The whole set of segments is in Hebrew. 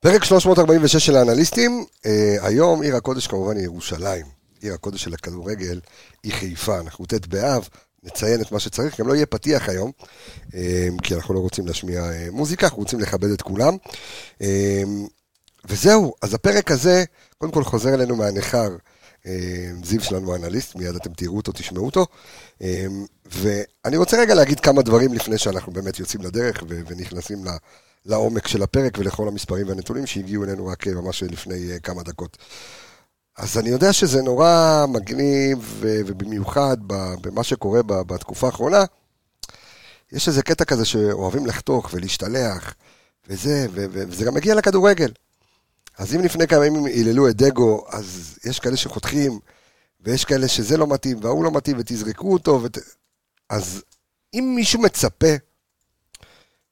פרק 346 של האנליסטים, אה, היום עיר הקודש כמובן היא ירושלים. עיר הקודש של הכדורגל היא חיפה, אנחנו ט' באב, נציין את מה שצריך, גם לא יהיה פתיח היום, אה, כי אנחנו לא רוצים להשמיע אה, מוזיקה, אנחנו רוצים לכבד את כולם. וזהו, אז הפרק הזה, קודם כל חוזר אלינו מהניכר, אה, זיו שלנו האנליסט, מיד אתם תראו אותו, תשמעו אותו. ואני רוצה רגע להגיד כמה דברים לפני שאנחנו באמת יוצאים לדרך ונכנסים ל... לעומק של הפרק ולכל המספרים והנתונים שהגיעו אלינו רק אה, ממש לפני אה, כמה דקות. אז אני יודע שזה נורא מגניב, ובמיוחד במה שקורה בתקופה האחרונה, יש איזה קטע כזה שאוהבים לחתוך ולהשתלח, וזה, וזה גם מגיע לכדורגל. אז אם לפני כמה ימים היללו את דגו, אז יש כאלה שחותכים, ויש כאלה שזה לא מתאים, וההוא לא מתאים, ותזרקו אותו, ות... אז אם מישהו מצפה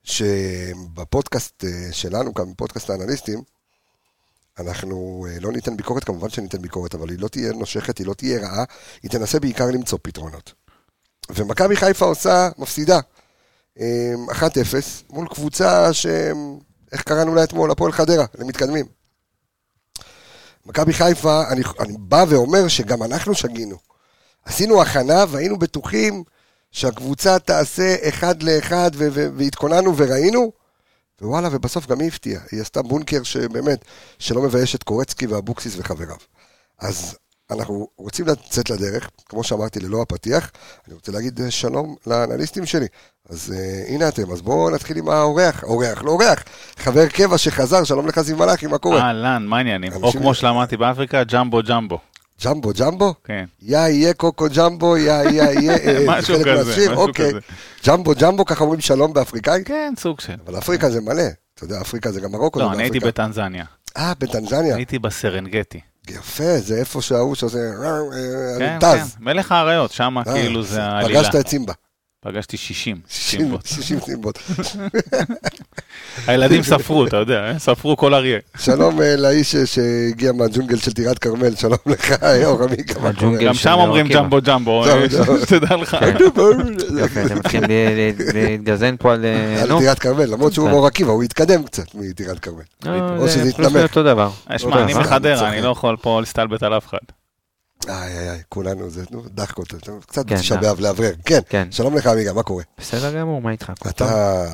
שבפודקאסט אה, שלנו כאן, בפודקאסט האנליסטים, אנחנו אה, לא ניתן ביקורת, כמובן שניתן ביקורת, אבל היא לא תהיה נושכת, היא לא תהיה רעה, היא תנסה בעיקר למצוא פתרונות. ומכבי חיפה עושה, מפסידה, אה, 1-0, מול קבוצה ש... איך קראנו לה אתמול? הפועל חדרה, למתקדמים. מכבי חיפה, אני, אני בא ואומר שגם אנחנו שגינו. עשינו הכנה והיינו בטוחים שהקבוצה תעשה אחד לאחד ו- ו- והתכוננו וראינו, ווואלה, ובסוף גם היא הפתיעה. היא עשתה בונקר שבאמת, שלא מבייש את קורצקי ואבוקסיס וחבריו. אז אנחנו רוצים לצאת לדרך, כמו שאמרתי, ללא הפתיח. אני רוצה להגיד אה, שלום לאנליסטים שלי. אז uh, הנה אתם, אז בואו נתחיל עם האורח, אורח, לא אורח, חבר קבע שחזר, שלום לך זיו מלאכי, מה קורה? אהלן, מה העניינים? או כמו שלמדתי באפריקה, ג'מבו ג'מבו. ג'מבו ג'מבו? כן. יא יהיה קוקו ג'מבו, יא יא יהיה, אה, משהו כזה, משהו אוקיי. כזה. ג'מבו ג'מבו, ככה אומרים שלום באפריקאי? כן, סוג של. אבל אפריקה זה מלא. אתה יודע, אפריקה זה גם מרוקו. לא, אני הייתי. בטנזניה. אה, בטנזניה. הייתי בסרנגטי. יפה, זה איפה שההוא שעושה... אה, כן, טז. כן. מלך האריות, שם אה, כאילו זה העלילה. פגשת את סימבה. פגשתי 60 60 סימבות. 60 סימבות. הילדים ספרו, אתה יודע, אה? ספרו כל אריה. שלום אה, לאיש ש- שהגיע מהג'ונגל של טירת כרמל, שלום לך, יאור עמיקה. גם שם אומרים. ג'מבו ג'מבו, אה. שתדע לך. כן. יפה, אתם מתחילים להתגזן פה על... אה, על. טירת כרמל, למרות שהוא כן. מאור עקיבא, הוא התקדם קצת מטירת כרמל. אה, או זה שזה. אה, שמע, אני. מחדרה. אני לא יכול פה להסתלבט על אף אחד. איי איי איי, כולנו זה, נו, דחקות, קצת כן, תשעה באב לאוורר. כן, כן. שלום לך עמיגה, מה קורה? בסדר גמור, מה איתך? אתה...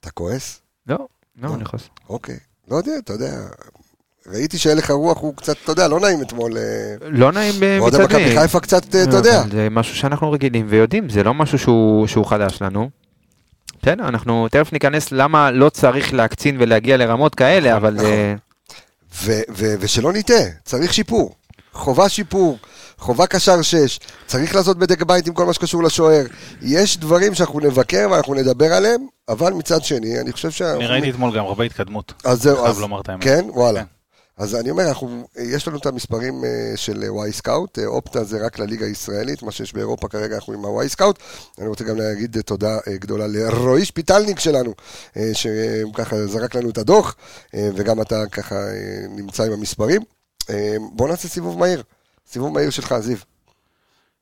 אתה כועס? לא, לא, אני יכול... אוקיי. לא יודע, אתה יודע. ראיתי שהלך הרוח הוא קצת, אתה יודע, לא נעים אתמול. אה, לא נעים אה, אוהדי מצד מכבי מי. חיפה קצת, אה, אתה יודע. אבל זה משהו שאנחנו רגילים ויודעים, זה לא משהו שהוא שהוא חדש לנו. בסדר, אנחנו תכף ניכנס למה לא צריך להקצין ולהגיע לרמות כאלה, אבל... נכון. אה, ו- ו- ושלא נטעה, צריך שיפור. חובה שיפור, חובה קשר שש, צריך לעשות בדק בית עם כל מה שקשור לשוער. יש דברים שאנחנו נבקר ואנחנו נדבר עליהם, אבל מצד שני, אני חושב שה... אני ראיתי אתמול גם הרבה התקדמות. אז זהו, אז... האמת. כן? וואלה. כן. אז אני אומר, אנחנו, יש לנו את המספרים אה, של Wyscout, אה, Opta זה רק לליגה הישראלית, מה שיש באירופה כרגע אנחנו עם ה Wyscout. אני רוצה גם להגיד תודה אה, גדולה לרועי שפיטלניק שלנו, אה, שככה זרק לנו את הדוח, אה, וגם אתה ככה אה, נמצא עם המספרים. אה, בוא נעשה סיבוב מהיר, סיבוב מהיר שלך, זיו.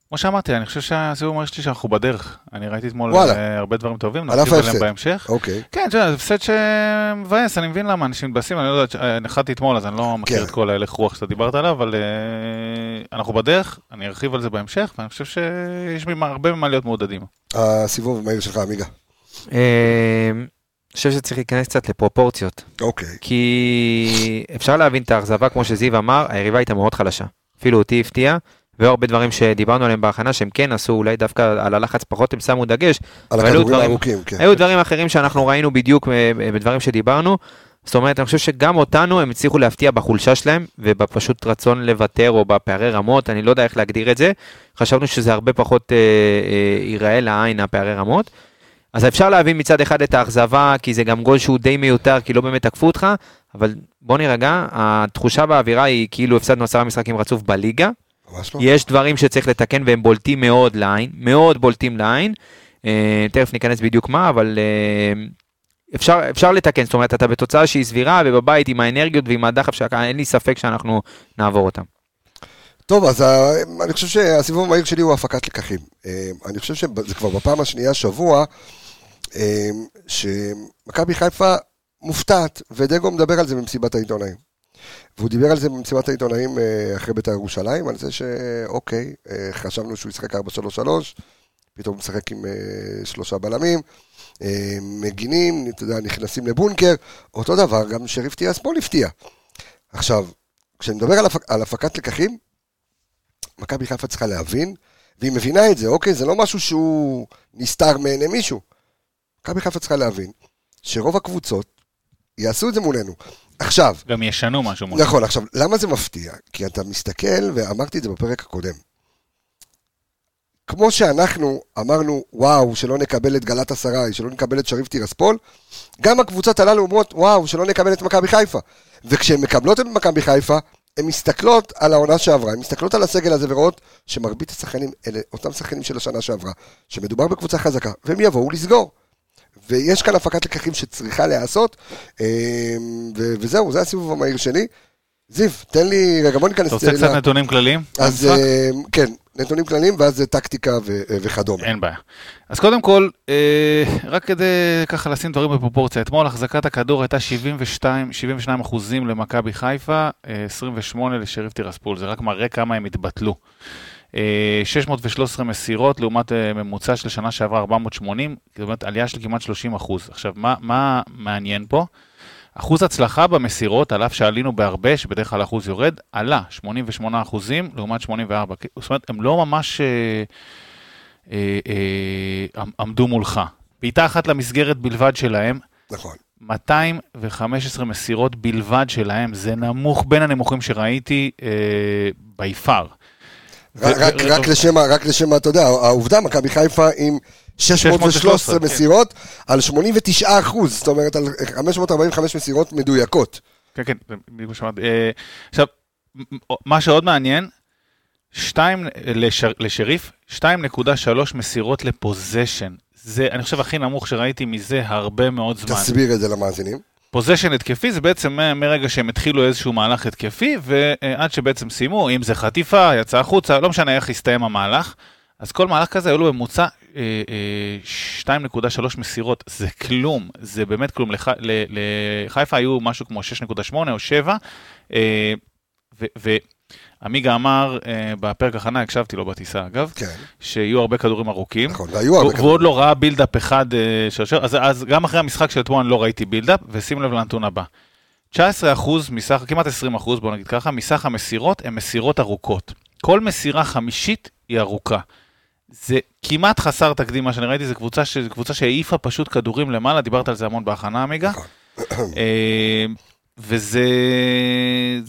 כמו שאמרתי, אני חושב שהסיבוב אומר שלי שאנחנו בדרך. אני ראיתי אתמול וואלה. אה, הרבה דברים טובים, נרחיב עליהם. בהמשך. אוקיי. כן, זה הפסד שמבאס, אני מבין למה אנשים מתבאסים, אני לא יודע, אה, נחתתי אתמול, אז אני לא מכיר כן. את כל ההלך רוח שאתה דיברת עליו, אבל אה, אנחנו בדרך, אני ארחיב על זה בהמשך, ואני חושב שיש ממה- הרבה ממה להיות מעודדים. הסיבוב המהיר שלך, עמיגה. אני חושב שצריך להיכנס קצת לפרופורציות. אוקיי. כי אפשר להבין את האכזבה, כמו שזיו אמר, היריבה הייתה מאוד חלשה. אפילו אותי הפתיע, והיו הרבה דברים שדיברנו עליהם בהכנה שהם כן עשו, אולי דווקא על הלחץ פחות הם שמו דגש. על הכדורים הארוכים, כן. היו דברים אחרים שאנחנו ראינו בדיוק אה, בדברים שדיברנו. זאת אומרת, אני חושב שגם אותנו הם הצליחו להפתיע בחולשה שלהם, ובפשוט רצון לוותר או בפערי רמות, אני לא יודע איך להגדיר את זה. חשבנו שזה הרבה פחות אה, אה, ייראה לעין, הפערי רמות. אז אפשר להבין מצד אחד את האכזבה, כי זה גם גול שהוא די מיותר, כי לא באמת תקפו אותך, אבל בוא נירגע, התחושה באווירה היא כאילו הפסדנו עשרה משחקים רצוף בליגה. ממש לא. יש דברים שצריך לתקן והם בולטים מאוד לעין, מאוד בולטים לעין. אה, תכף ניכנס בדיוק מה, אבל אה, אפשר, אפשר לתקן, זאת אומרת, אתה בתוצאה שהיא סבירה, ובבית עם האנרגיות ועם הדחף אין לי ספק שאנחנו נעבור אותם. טוב, אז ה- אני חושב שהסיבוב המהיר שלי הוא הפקת לקחים. אה, אני חושב שזה כבר בפעם השנייה השבוע, אה, שמכבי חיפה מופתעת, ודגו מדבר על זה במסיבת העיתונאים. והוא דיבר על זה במסיבת העיתונאים אה, אחרי בית"ר ירושלים, על זה שאוקיי, אה, חשבנו שהוא ישחק 4-3-3, פתאום הוא משחק עם אה, שלושה בלמים, אה, מגינים, אתה יודע, נכנסים לבונקר, אותו דבר, גם שריף טיאספול הפתיע. עכשיו, כשאני מדבר על, הפק, על הפקת לקחים, מכבי חיפה צריכה להבין, והיא מבינה את זה, אוקיי? זה לא משהו שהוא נסתר מעיני מישהו. מכבי חיפה צריכה להבין שרוב הקבוצות יעשו את זה מולנו. עכשיו, גם ישנו משהו מול. נכון, עכשיו, למה זה מפתיע? כי אתה מסתכל, ואמרתי את זה בפרק הקודם. כמו שאנחנו אמרנו, וואו, שלא נקבל את גלת אסריי, שלא נקבל את שריף טירספול, גם הקבוצות הללו אומרות, וואו, שלא נקבל את מכבי חיפה. וכשהן מקבלות את מכבי חיפה, הן מסתכלות על העונה שעברה, הן מסתכלות על הסגל הזה ורואות שמרבית השחקנים אלה אותם שחקנים של השנה שעברה, שמדובר בקבוצה חזקה, והם יבואו לסגור. ויש כאן הפקת לקחים שצריכה להיעשות, אה, וזהו, זה הסיבוב המהיר שלי. זיו, תן לי, רגע, בוא ניכנס... אתה רוצה קצת נתונים כלליים? אז? אה, כן, נתונים כלליים, ואז זה טקטיקה אה, וכדומה. אין בעיה. אז קודם כל, רק כדי ככה לשים דברים בפרופורציה, אתמול החזקת הכדור הייתה 72, 72 אחוזים למכבי חיפה, אה, 28 לשריף טירספול, זה רק מראה כמה הם התבטלו. אה, 613 מסירות לעומת אה, ממוצע של שנה שעברה 480, זאת אומרת עלייה של כמעט 30 אחוז. עכשיו, מה, מה מעניין פה? אחוז הצלחה במסירות, על אף שעלינו בהרבה, שבדרך כלל אחוז יורד, עלה 88 אחוזים לעומת 84. זאת אומרת, הם לא ממש אה, אה, אה, עמדו מולך. בעיטה אחת למסגרת בלבד שלהם, נכון. 215 מסירות בלבד שלהם, זה נמוך בין הנמוכים שראיתי אה, ביפר. רק- רק לשם, רק לשם, אתה יודע, העובדה, מכבי חיפה עם 613 613, כן. מסירות על 89 אחוז, זאת אומרת על 545 מסירות מדויקות. כן, כן, זה בדיוק מה שאמרתי. אה, עכשיו, מה שעוד מעניין, שתיים לשר, לשריף, 2.3 מסירות לפוזיישן. זה, אני חושב, הכי נמוך שראיתי מזה הרבה מאוד זמן. תסביר את זה למאזינים. פוזיישן התקפי זה בעצם מרגע שהם התחילו איזשהו מהלך התקפי, ועד שבעצם סיימו, אם זה חטיפה, יצא החוצה, לא משנה איך הסתיים המהלך. אז כל מהלך כזה היו לו בממוצע אה, אה, 2.3 מסירות, זה כלום, זה באמת כלום. לח, לחיפה היו משהו כמו 6.8 או 7, אה, ו, ועמיגה אמר אה, בפרק הכנה, הקשבתי לו בטיסה אגב, כן, שיהיו הרבה כדורים ארוכים. נכון, והיו הרבה והוא והוא עוד לא ראה בילדאפ אחד אה, השוער, אז, אז גם אחרי המשחק של אתמול אני לא ראיתי בילדאפ, ושים לב לנתון הבא. 19 אחוז מסך, כמעט 20 אחוז, בוא נגיד ככה, מסך המסירות הן מסירות ארוכות. כל מסירה חמישית היא ארוכה. זה כמעט חסר תקדים מה שאני ראיתי, זו קבוצה, ש... קבוצה שהעיפה פשוט כדורים למעלה, דיברת על זה המון בהכנה עמיגה. נכון. אה, וזה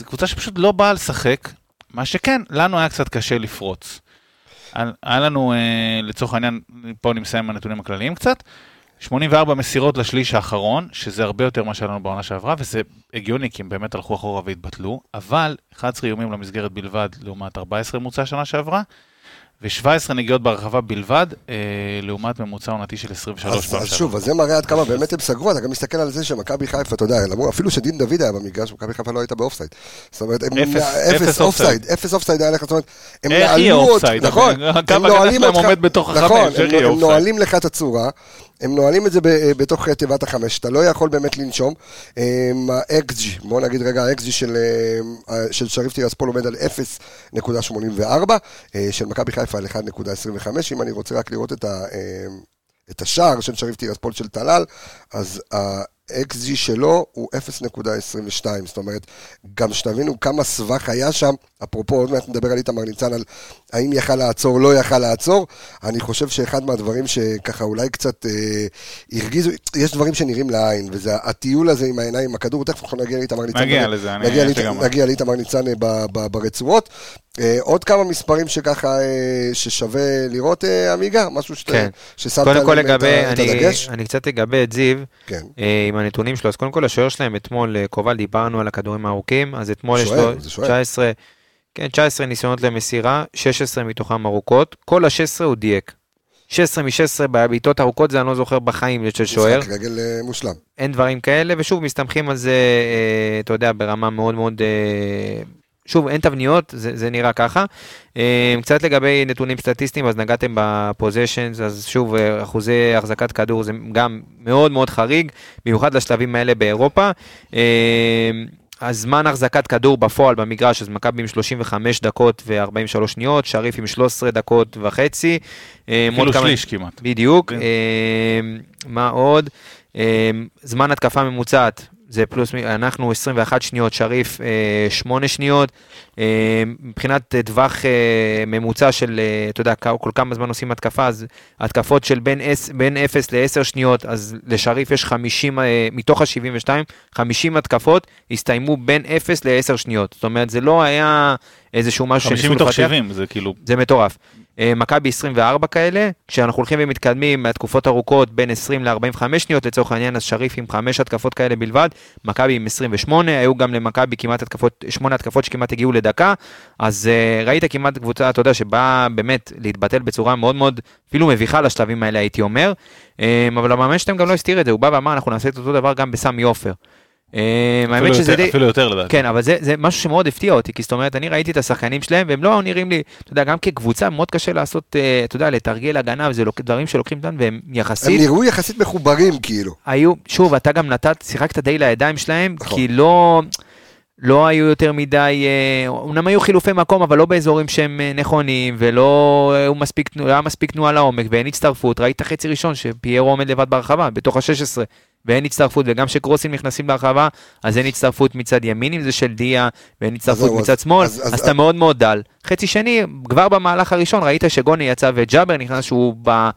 קבוצה שפשוט לא באה לשחק, מה שכן, לנו היה קצת קשה לפרוץ. היה לנו, אה, לצורך העניין, פה אני מסיים עם הנתונים הכלליים קצת, 84 מסירות לשליש האחרון, שזה הרבה יותר ממה שהיה לנו בעונה שעברה, וזה הגיוני, כי הם באמת הלכו אחורה והתבטלו, אבל 11 איומים למסגרת בלבד, לעומת 14 ממוצע שנה שעברה, ו-17 נגיעות ברחבה בלבד, אה, לעומת ממוצע עונתי של 23 אז, אז. שוב, אז זה מראה עד כמה באמת הם סגרו, אתה גם מסתכל על זה שמכבי חיפה, אתה יודע, למרות- אפילו שדין דוד היה במגרש, מכבי חיפה לא הייתה באופסייד. זאת אומרת, הם אפס- אופסייד, אפס אופסייד היה לך, זאת אומרת, הם נעלו אופסייד? נכון, הם נועלים אותך, נכון, הם-? נועלים לך את הצורה, הם נועלים את זה ב- בתוך תיבת החמש, אתה לא יכול באמת לנשום. ה-XG, בוא נגיד רגע, ה-XG של, אה, של שריף טירספול עומד על 0.84, אה, של מכבי חיפה על 1.25, אם אני רוצה רק לראות את ה... אה, את השער של שריף טירספול של טלל, אז ה-XG שלו הוא 0.22, זאת אומרת, גם שתבינו כמה סבך היה שם, אפרופו, עוד מעט נדבר על איתמר ניצן, על האם יכל לעצור, לא יכל לעצור, אני חושב שאחד מהדברים שככה אולי קצת אה, הרגיזו, יש דברים שנראים לעין, וזה הטיול הזה עם העיניים, עם הכדור, תכף אנחנו נגיע לאיתמר ניצן. נגיע לזה, אני- נגיע לאיתמר ניצן אה, ב- ב- ברצועות. אה, עוד כמה מספרים שככה, אה, ששווה לראות, אה, עמיגה? משהו שאתה- כן. ששמת קודם כל עליהם את לגבי, ה- את אני, הדגש? אני קצת אגבה את זיו כן. אה, עם הנתונים שלו, אז קודם כל השוער שלהם אתמול, אה, קובל, דיברנו על הכדורים הארוכים, אז אתמול יש שוער, לו זה שוער. 19, כן, 19 ניסיונות למסירה, 16 מתוכם ארוכות, כל ה-16 הוא דייק. 16 מ-16 בבעיטות ארוכות זה אני לא זוכר בחיים של שוער, משחק רגל אה, מושלם. אין דברים כאלה, ושוב מסתמכים על זה, אה, אתה יודע, ברמה מאוד מאוד, שוב, אין תבניות, זה, זה נראה ככה. אה, קצת לגבי נתונים סטטיסטיים, אז נגעתם בפוזיישנס, אז שוב, אה, אחוזי החזקת כדור זה גם מאוד מאוד חריג, במיוחד לשלבים האלה באירופה. אה, הזמן החזקת כדור בפועל במגרש, אז מכבי עם 35 דקות ו-43 שניות, שריף עם 13 דקות וחצי. אפילו שליש כמעט. בדיוק. כן. מה עוד? זמן התקפה ממוצעת, זה פלוס, אנחנו 21 שניות, שריף 8 שניות. אה, מבחינת טווח אה, ממוצע של, אה, אתה יודע, כל כמה זמן עושים התקפה, אז התקפות של בין, 10, בין 0 ל-10 שניות, אז לשריף יש 50, מתוך ה-72, 50 התקפות הסתיימו בין 0 ל-10 שניות. זאת אומרת, זה לא היה איזשהו משהו 50 מתוך 70, זה כאילו... זה מטורף. מכבי 24 כאלה, כשאנחנו הולכים ומתקדמים מהתקופות ארוכות בין 20 ל-45 שניות לצורך העניין, אז שריף עם 5 התקפות כאלה בלבד, מכבי עם 28, היו גם למכבי כמעט התקפות, 8 התקפות שכמעט הגיעו לדקה, אז uh, ראית כמעט קבוצה, אתה יודע, שבאה באמת להתבטל בצורה מאוד מאוד, אפילו מביכה לשלבים האלה הייתי אומר, um, אבל המאמן שלהם גם לא הסתיר את זה, הוא בא ואמר אנחנו נעשה את אותו דבר גם בסמי עופר. אמ, האמת שזה די... אפילו יותר לדעתי. כן, אבל זה, זה משהו שמאוד הפתיע אותי, כי זאת אומרת, אני ראיתי את השחקנים שלהם, והם לא נראים לי, אתה יודע, גם כקבוצה מאוד קשה לעשות, אה, אתה יודע, לתרגל הגנה, וזה דברים שלוקחים זמן, והם יחסית... הם נראו יחסית מחוברים, כאילו. היו, שוב, אתה גם נתת, שיחקת די לידיים שלהם, נכון. כי לא... לא היו יותר מדי, אומנם היו חילופי מקום, אבל לא באזורים שהם אה, נכונים, ולא היו מספיק, לא היה מספיק תנועה לעומק, ואין הצטרפות. ראית חצי ראשון שפיירו עומד לבד ברחבה, בתוך ה-16, ואין הצטרפות, וגם כשקרוסים נכנסים להרחבה, אז אין הצטרפות מצד ימין, אם זה של דיה, ואין הצטרפות זהו, מצד אז- שמאל, אז- אז, אז- אתה מאוד מאוד דל. חצי שני, כבר במהלך הראשון ראית שגוני יצא וג'אבר נכנס שהוא ב...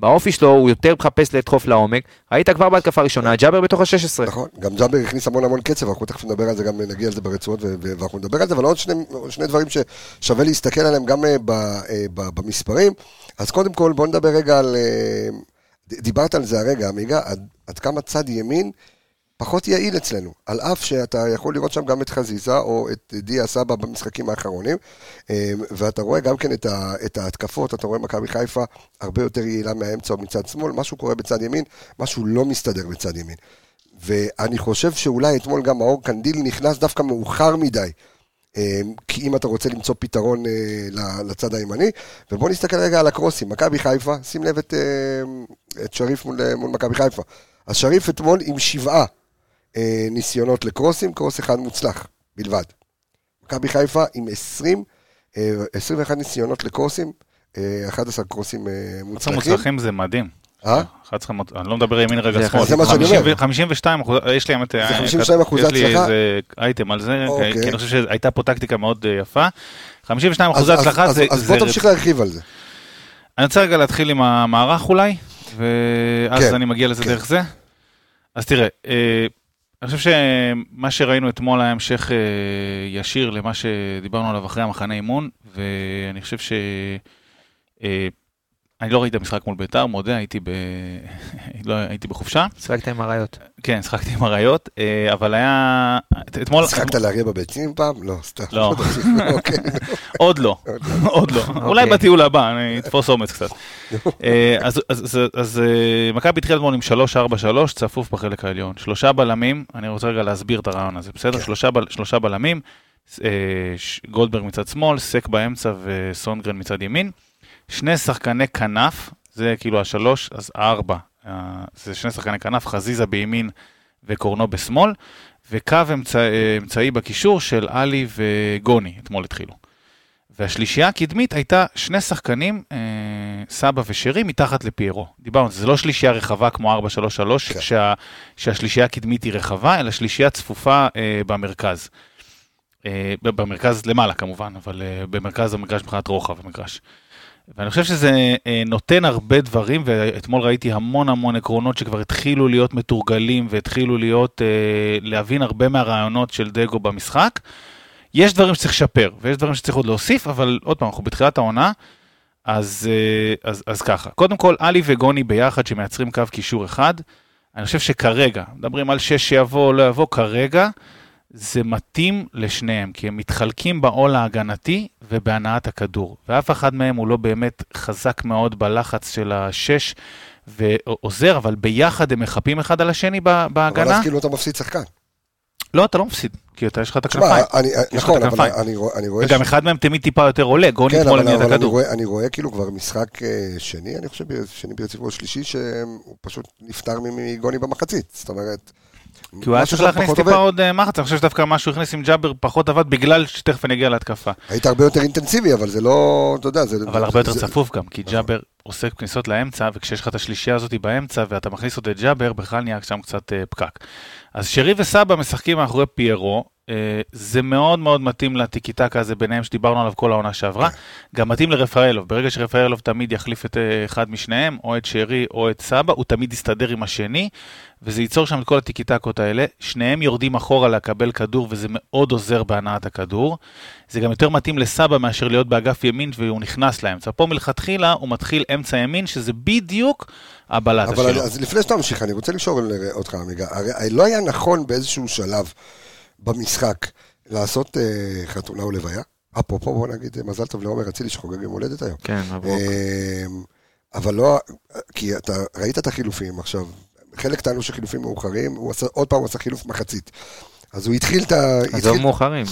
באופי שלו הוא יותר מחפש לדחוף לעומק, ראית כבר בהתקפה ראשונה, ג'אבר בתוך ה-16. נכון, גם ג'אבר הכניס המון המון קצב, אנחנו תכף נדבר על זה, גם נגיע על זה ברצועות, ואנחנו נדבר על זה, אבל עוד שני, שני דברים ששווה להסתכל עליהם גם אה, אה, במספרים. אז קודם כל, בואו נדבר רגע על... אה, דיברת על זה הרגע, עמיגה, עד, עד כמה צד ימין פחות יעיל אצלנו, על אף שאתה יכול לראות שם גם את חזיזה או את דיה סבא במשחקים האחרונים, אה, ואתה רואה גם כן את, ה, את ההתקפות, אתה רואה מכבי חיפה הרבה יותר יעילה מהאמצע או מצד שמאל, משהו קורה בצד ימין, משהו לא מסתדר בצד ימין. ואני חושב שאולי אתמול גם מאור קנדיל נכנס דווקא מאוחר מדי. אה, כי אם אתה רוצה למצוא פתרון אה, לצד הימני, ובוא נסתכל רגע על הקרוסים, מכבי חיפה, שים לב את, את שריף מול, מול מכבי חיפה. אז שריף אתמול עם שבעה אה, ניסיונות לקרוסים, קרוס אחד מוצלח בלבד. מכבי חיפה עם 20, אה, 21 ניסיונות לקרוסים, אה, 11 קרוסים אה, 11 מוצלחים. מוצלחים זה מדהים. אה? 11 מוצ- אני לא מדבר ימין רגע זה שמאל. זה מה שאני אומר. 52 אחוז, יש לי האמת, זה אה, 52 אחוזי יש לי הצלחה? איזה אייטם על זה, אוקיי. כי אני חושב שהייתה פה טקטיקה מאוד אה, יפה. 52 אז, אחוזי אז, הצלחה אז, זה... אז בוא תמשיך להרחיב על זה. אני רוצה רגע להתחיל עם המערך אולי, ואז כן, אני מגיע לזה כן. דרך זה. אז תראה, אה, אני חושב שמה שראינו אתמול היה המשך אה, ישיר למה שדיברנו עליו אחרי המחנה אימון, ואני חושב ש... אני לא ראיתי את המשחק מול ביתר, מודה, הייתי, ב... לא, הייתי בחופשה. שיחקת עם אריות. כן, שחקתי עם אריות, אה, אבל היה... אתמול... שיחקת לאריה בביצים פעם? לא, סתם. לא. אוקיי. עוד לא, עוד לא. אולי בטיול הבא, אני אתפוס אומץ קצת. אה, אז- אז- אז- אז אה, מכבי התחילה אתמול עם 3-4-3, צפוף בחלק העליון. שלושה בלמים, אני רוצה רגע להסביר את הרעיון הזה, בסדר? כן. שלושה בל- שלושה בלמים, גולדברג מצד שמאל, סק באמצע וסונגרן מצד ימין. שני שחקני כנף, זה כאילו השלוש, אז הארבע. אה, זה שני שחקני כנף, חזיזה בימין וקורנו בשמאל, וקו אמצע, אה, אמצעי בקישור של עלי וגוני, אתמול התחילו. והשלישייה הקדמית הייתה שני שחקנים, אה, סבא ושרי, מתחת לפיירו. דיברנו, זה לא שלישייה רחבה כמו 4-3-3, כן. שה, שהשלישייה הקדמית היא רחבה, אלא שלישייה צפופה אה, במרכז. אה, במרכז למעלה כמובן, אבל אה, במרכז המגרש מבחינת רוחב המגרש. ואני חושב שזה אה, נותן הרבה דברים, ואתמול ראיתי המון המון עקרונות שכבר התחילו להיות מתורגלים והתחילו להיות, אה, להבין הרבה מהרעיונות של דגו במשחק. יש דברים שצריך לשפר, ויש דברים שצריך עוד להוסיף, אבל עוד פעם, אנחנו בתחילת העונה, אז, אה, אז, אז ככה. קודם כל, עלי וגוני ביחד שמייצרים קו קישור אחד, אני חושב שכרגע, מדברים על שש שיבוא או לא יבוא, כרגע זה מתאים לשניהם, כי הם מתחלקים בעול ההגנתי ובהנעת הכדור. ואף אחד מהם הוא לא באמת חזק מאוד בלחץ של השש ועוזר, אבל ביחד הם מחפים אחד על השני ב- אבל בהגנה. אז כאילו אתה מפסיד שחקן. לא, אתה לא מפסיד, כי אתה, יש לך את תשמע, הכנפיים. לך נכון, אבל. אני אני רואה... וגם ש- אחד מהם תמיד טיפה יותר עולה, גוני כן, אתמול הניע את הכדור. רואה, אני רואה כאילו כבר משחק אה, שני, אני חושב, שני ברציפות שלישי, שהוא פשוט נפטר מגוני במחצית. זאת אומרת... כי הוא היה צריך להכניס טיפה. עוד אה, מחץ, אני חושב שדווקא מה שהוא הכניס עם ג'אבר פחות עבד, בגלל שתכף אני אגיע להתקפה. היית הרבה יותר אינטנסיבי, אבל זה לא, אתה יודע, זה... אבל הרבה יותר צפוף גם, כי נכון. ג'אבר עושה כניסות לאמצע, וכשיש לך את השלישייה הזאת באמצע, ואתה מכניס עוד את ג'אבר, בכלל נהיה שם קצת אה, פקק. אז שרי וסבא משחקים מאחורי פיירו, זה מאוד מאוד מתאים לטיקי טקה הזה ביניהם שדיברנו עליו כל העונה שעברה. גם מתאים לרפאלוב, ברגע שרפאלוב תמיד יחליף את אה, אחד משניהם, או את שרי או את סבא, הוא תמיד יסתדר עם השני, וזה ייצור שם את כל הטיקי טקות האלה. שניהם יורדים אחורה לקבל כדור, וזה מאוד עוזר בהנעת הכדור. זה גם יותר מתאים לסבא מאשר להיות באגף ימין והוא נכנס לאמצע. פה מלכתחילה הוא מתחיל אמצע ימין, שזה בדיוק הבלטה אבל שלו. אז לפני שאתה ממשיך, אני רוצה לשאול אותך, עמיגה. הרי לא היה נכון באיזשהו שלב במשחק לעשות אה, חתונה או לוויה? אפרופו, בוא נגיד אה, מזל טוב לעומר אצילי שחוגג יום הולדת היום. כן, מברוק. אה, אבל לא, כי אתה ראית את החילופים עכשיו, חלק טענו שחילופים מאוחרים, הוא עשה, עוד פעם הוא עשה חילוף מחצית. אז הוא התחיל את ה... עזוב מאוחרים.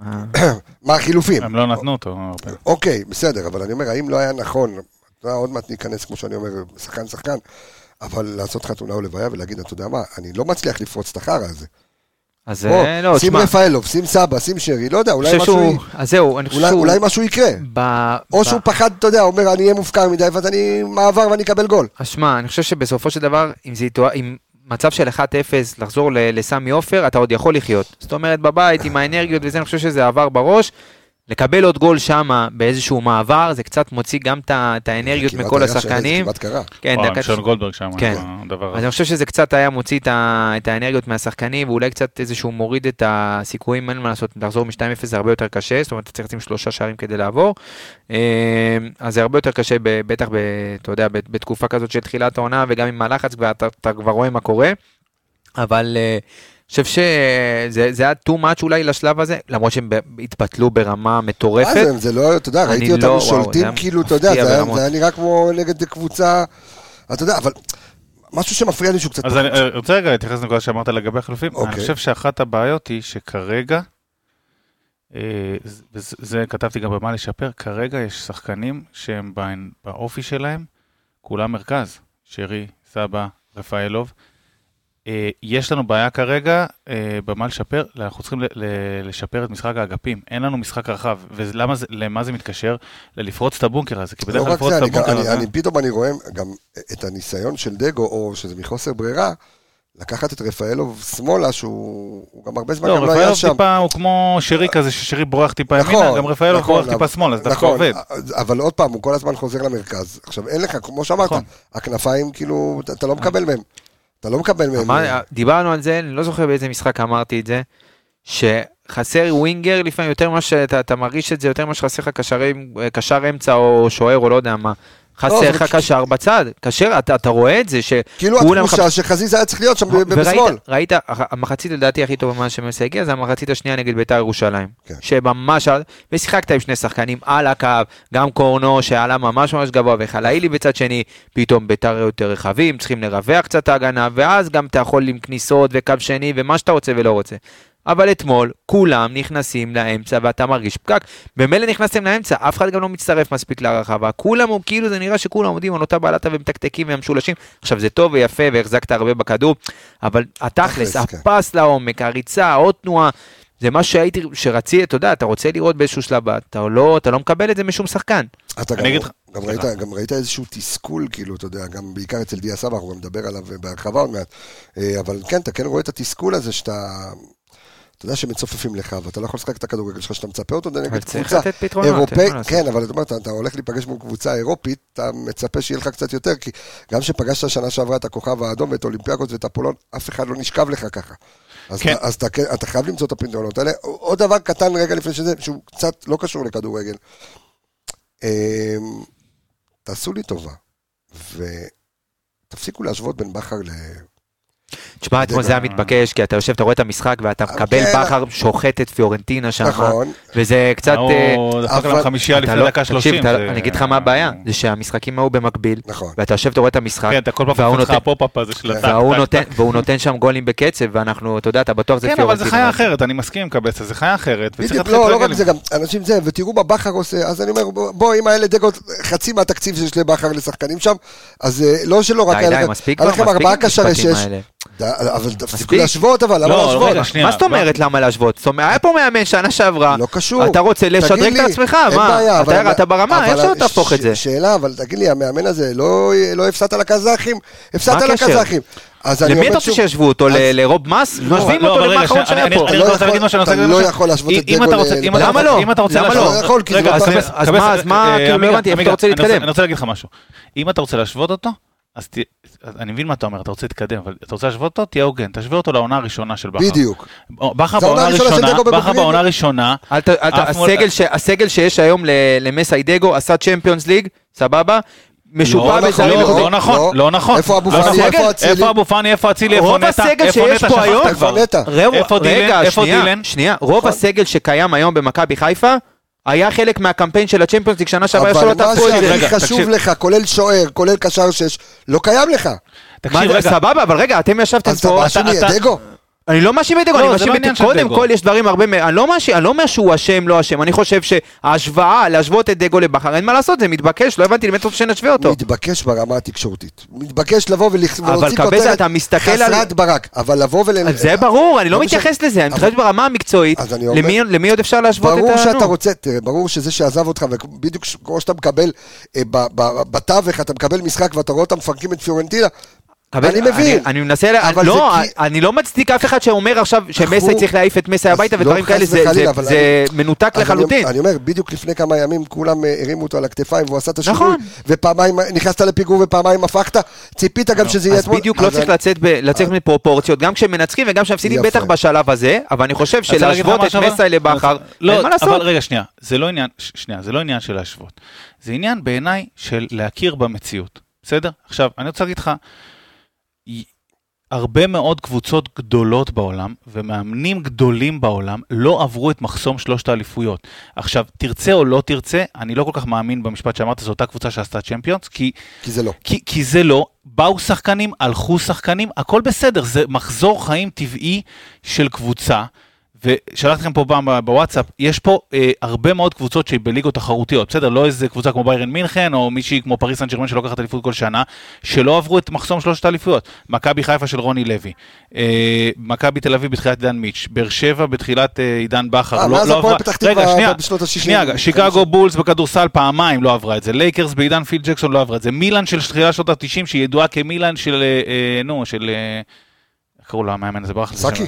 מה? החילופים? הם לא נתנו אותו. אוקיי, בסדר, אבל אני אומר, האם לא היה נכון, עוד מעט ניכנס, כמו שאני אומר, שחקן שחקן, אבל לעשות חתונה או לוויה ולהגיד, אתה יודע מה, אני לא מצליח לפרוץ את החרא הזה. אז בוא, אה, לא, שים תשמע, רפאלוב, שים סבא, שים שרי, לא יודע, אולי משהו, שהוא, אז זהו, אני חושב אולי, שהוא, אולי משהו יקרה. ב- או ב- שהוא פחד, אתה יודע, אומר, אני אהיה מופקר מדי, ואז אני מעבר ואני אקבל גול. אז שמע, אני חושב שבסופו של דבר, אם זה יתואר, אם מצב של 1-0 לחזור לסמי עופר, אתה עוד יכול לחיות. זאת אומרת, בבית, עם האנרגיות וזה, אני חושב שזה עבר בראש. לקבל עוד גול שם באיזשהו מעבר, זה קצת מוציא גם את האנרגיות מכל השחקנים. כמעט קרה. כן, וואו, דקה שון גולדברג שם, כן. הדבר אז הזה. אני חושב שזה קצת היה מוציא את, ה, את האנרגיות מהשחקנים, ואולי קצת איזשהו מוריד את הסיכויים, אין מה לעשות, לחזור מ-2-0 זה הרבה יותר קשה, זאת אומרת, אתה צריך לשים שלושה שערים כדי לעבור. אה, אז זה הרבה יותר קשה, בטח, ב, אתה יודע, בתקופה כזאת של תחילת העונה, וגם עם הלחץ, ואתה אתה כבר רואה מה קורה. אבל אה, אני חושב שזה זה היה too much אולי לשלב הזה, למרות שהם התפתלו ברמה מה מטורפת. זה, זה לא, אתה יודע, אני ראיתי לא- אותם שולטים, כאילו, אתה יודע, זה היה-. זה היה נראה כמו נגד קבוצה, אתה יודע, אבל משהו שמפריע לי שהוא קצת... אז אני אני רוצה רגע להתייחס לנקודה שאמרת לגבי החילופים. אני אוקיי. חושב שאחת הבעיות היא שכרגע, אה, זה- זה- כתבתי גם במה לשפר, כרגע יש שחקנים שהם בעין- באופי שלהם, כולם מרכז, שרי, סבא, רפאלוב. אה, יש לנו בעיה כרגע אה, במה לשפר, אנחנו צריכים לשפר את משחק האגפים, אין לנו משחק רחב, ולמה זה, מתקשר? ללפרוץ את הבונקר הזה, כי בדרך לא כלל לפרוץ את הבונקר הזה... אני פתאום אני רואה גם את הניסיון של דגו, או שזה מחוסר ברירה, לקחת את רפאלוב שמאלה, שהוא הוא גם הרבה זמן לא, גם לא היה רפאלוב שם. טיפה הוא כמו שרי כזה, ששרי בורח טיפה נכון, ימינה, גם רפאלוב נכון, בורח טיפה אבל- שמאלה, זה דווקא נכון, עובד. אבל עוד פעם, הוא כל הזמן חוזר למרכז. עכשיו, אין לך, כמו שאמרת, נכון. הכנפיים, כאילו, אתה- אתה לא מקבל מהם. אתה לא מקבל מהם. אמר, דיברנו על זה, אני לא זוכר באיזה משחק אמרתי את זה, שחסר ווינגר לפעמים יותר ממה שאתה אתה מרגיש את זה, יותר ממה שחסר לך קשר אמצע או שוער או לא יודע מה. לא, חסר זה לך קשר בצד, קשר, אתה, אתה רואה את זה, כאילו שכולם התחושה שחזיזה היה צריך להיות שם בשמאל. ראית, המחצית לדעתי הכי טובה ממה שמסי הגיע, זה המחצית השנייה נגד בית"ר ירושלים. כן. שממש, ושיחקת עם שני שחקנים על הקו, גם קורנו שעלה ממש ממש גבוה, וחלאילי בצד שני, פתאום בית"ר יותר רחבים, צריכים לרווח קצת ההגנה, ואז גם אתה יכול עם כניסות וקו שני ומה שאתה רוצה ולא רוצה. אבל אתמול כולם נכנסים לאמצע ואתה מרגיש פקק. במילא נכנסתם לאמצע, אף אחד גם לא מצטרף מספיק לרחבה. כולם, הוא- כאילו זה נראה שכולם עומדים על אותה בעלתה ומתקתקים ומשולשים. עכשיו זה טוב ויפה והחזקת הרבה בכדור, אבל התכלס, תכלס, כן. הפס לעומק, הריצה, עוד תנועה, זה מה שהייתי, שרציתי, אתה יודע, אתה רוצה לראות באיזשהו שלב, אתה לא, אתה לא מקבל את זה משום שחקן. אתה גם, אגיד לך- גם, ראית, גם ראית איזשהו תסכול, כאילו, אתה יודע, גם בעיקר אצל דיה סבא, אנחנו גם נדבר עליו בהרחבה עוד מעט. אה, אבל כן, אתה כן רואה את התסכול הזה שאתה... אתה יודע שמצופפים לך, ואתה לא יכול לשחק את הכדורגל שלך שאתה מצפה אותו אבל נגד צריך קבוצה לתת פתרונות, אירופאית, לעשות. כן, אבל אתה אומר, אתה, אתה הולך להיפגש מול קבוצה אירופית, אתה מצפה שיהיה לך קצת יותר, כי גם כשפגשת שנה שעברה את הכוכב האדום ואת אולימפיאקוס ואת אפולון, אף אחד לא נשכב לך ככה. אז, כן. אתה, אז אתה, כן- אתה חייב למצוא את הפתרונות האלה. עוד דבר קטן רגע לפני שזה, שהוא קצת לא קשור לכדורגל. אמ, תעשו לי טובה, ותפסיקו להשוות בין בכר ל... תשמע, אתמול זה היה מתבקש, כי אתה יושב, אתה רואה את המשחק, ואתה מקבל כן. בכר שוחט את פיורנטינה שם, נכון. וזה קצת... אה, הוא דפק אבל- להם חמישייה לפני לא- דקה תקשיב, 30. אתה- זה- אני אגיד לך מה הבעיה, זה שהמשחקים היו במקביל, נכון. ואתה יושב, אתה רואה את המשחק, כן, אתה כל פעם וההוא קופץ לך נותן- ה pop-up הזה של הטק. והוא נותן- שם גולים בקצב, ואנחנו, אתה יודע, אתה בטוח זה כן, פיורנטינה. אבל זה חיה אחרת, אני מסכים עם קבסה, זה חיה אחרת. וצריך לא, לא רק זה, גם אנשים זה, ותראו מה בכר עושה, אז אני אומר, בוא- אם האלה דגות, חצי מהתקציב שיש לבכר לשחקנים שם, אז אה, לא שלא רק די, די, מספיק כבר, מספיק המשפטים האלה. אבל תפסיקו. להשוות, אבל למה לא, להשוות? מה זאת אומרת למה להשוות? זאת אומרת, היה פה מאמן שנה שעברה, לא קשור. אתה רוצה לשדרג את עצמך, מה? אתה ירדת ברמה, איך אבל שלא תהפוך את זה? שאלה, אבל תגיד לי, המאמן הזה, לא לא הפסדת לקזחים? הפסדת? לקזחים. למי אתה רוצה שוב, שישוו אותו? לרוב מס? משווים לא, אותו אבל רגע, למה האחרון שהיה אני- פה. אני לא רוצה להגיד משהו, אתה לא. יכול להשוות את אם דגו ל- אם למה לא? אם אתה רוצה למה להשוות- לא? לא רגע, אז לא- מה- אז מה, אה, כאילו, לא הבנתי, איפה עמיגה, אתה רוצה- להתקדם? אני רוצה להגיד לך משהו. אם אתה רוצה להשוות אותו, אז ת- אני מבין מה אתה אומר, אתה רוצה להתקדם, אבל אתה רוצה להשוות אותו, תהיה הוגן, תשווה אותו לעונה הראשונה של בכר. בדיוק. בכר בעונה הראשונה דגו בכר. בעונה הראשונה, הסגל ש- הסגל שיש היום ל- למסיידגו עשה צ'מפיונס ליג, סבבה? משופע לא, בזרים לא, וכו'. לא נכון, לא. לא נכון. איפה אבו לא פאני, נכון. איפה אצילי? איפה אבו פאני, איפה אצילי, איפה רוב נטע, הסגל איפה שיש נטע, פה היום-. איפה נטע? ראו- איפה דילן? רגע, איפה שנייה, דילן? שנייה, רוב נכון. הסגל שקיים היום במכבי חיפה, היה חלק מהקמפיין של הצ'מפיונס ליג שנה שעברה, איך שלא אבל מה תהפכו את זה. שהכי חשוב תקשיב. לך, כולל שוער, כולל קשר שש, לא קיים לך. מה תקשיב, רגע, סבבה, אבל רגע, אתם ישבתם אז אתה פה, מאשים אתה- לי את אתה- דגו? אני לא מאשים את דגו, לא, אני מאשים לא את... של קודם דגו. כל, יש דברים הרבה... אני לא מאשים, אני לא אומר שהוא אשם, לא אשם, אני חושב שההשוואה, להשוות את דגו לבכר, אין מה לעשות, זה מתבקש, לא הבנתי למי אתה רוצה שנשווה אותו. מתבקש ברמה התקשורתית. מתבקש לבוא ולהוציא כותרת אתה מסתכל על- חסרת ברק, אבל לבוא ול... זה ברור, אני לא לא. מתייחס לזה, אני מתייחס ברמה המקצועית, אז אני אומר- למי- למי עוד אפשר להשוות את ה... ברור שאתה. רוצה, תראה, ברור שזה שעזב אותך, ובדיוק כמו שאתה מקבל אה, ב- ב- בתווך, אתה מקבל משחק ואתה רואה אותם מפרקים את פיורנטינה. אני מבין. אני מנסה, אבל לא, זה כי- אני לא מצדיק אף אחד שאומר עכשיו שמסי צריך להעיף את מסי אז הביתה לא, ודברים כאלה, זה- מנותק אז אני- לחלוטין. אני אומר, בדיוק לפני כמה ימים כולם אה, הרימו אותו על הכתפיים והוא עשה את השינוי, נכון. ופעמיים נכנסת לפיגור ופעמיים הפכת, ציפית גם שזה יהיה אז אתמול. בדיוק לא אז צריך לצאת ב- לצאת מפרופורציות, גם כשמנצחים וגם כשמפסידים. בטח בשלב הזה, אבל אני חושב שלהשוות את? מסי לבכר, לא, אין מה לעשות. אבל רגע, שנייה, זה לא עניין, לא של להשוות. זה עניין בעיניי של להכיר במציאות, בסדר? עכשיו, אני רוצה להגיד לך, הרבה מאוד קבוצות גדולות בעולם ומאמנים גדולים בעולם לא עברו את מחסום שלושת האליפויות. עכשיו, תרצה או לא תרצה, אני לא כל כך מאמין במשפט שאמרת, זו אותה קבוצה שעשתה צ'מפיונס, כי כי זה לא. כי, כי זה לא, באו שחקנים, הלכו שחקנים, הכל בסדר, זה מחזור חיים טבעי של קבוצה. ושלחתי לכם פה פעם בוואטסאפ, יש פה אה, הרבה מאוד קבוצות שהיא בליגות תחרותיות, בסדר? לא איזה קבוצה כמו ביירן מינכן, או מישהי כמו פריס סן ג'רמן שלוקחת אליפות כל שנה, שלא עברו את מחסום שלושת האליפויות. מכבי חיפה של רוני לוי, אה, מכבי תל אביב בתחילת עידן מיץ', באר שבע בתחילת אה, עידן בכר, אה, לא, מאז לא הפועל עברה... פתח תקווה רגע, שנייה, בשנות ה-60. שנייה, שיקגו בולס בכדורסל פעמיים לא עברה את זה, לייקרס בעידן פיל ג'קסון לא עברה את זה, מילאן של תחילת שנות ה-90 שהיא ידועה כמילאן של, אה, אה, נו, של... אה, איך קראו לו המאמן הזה? ברח לי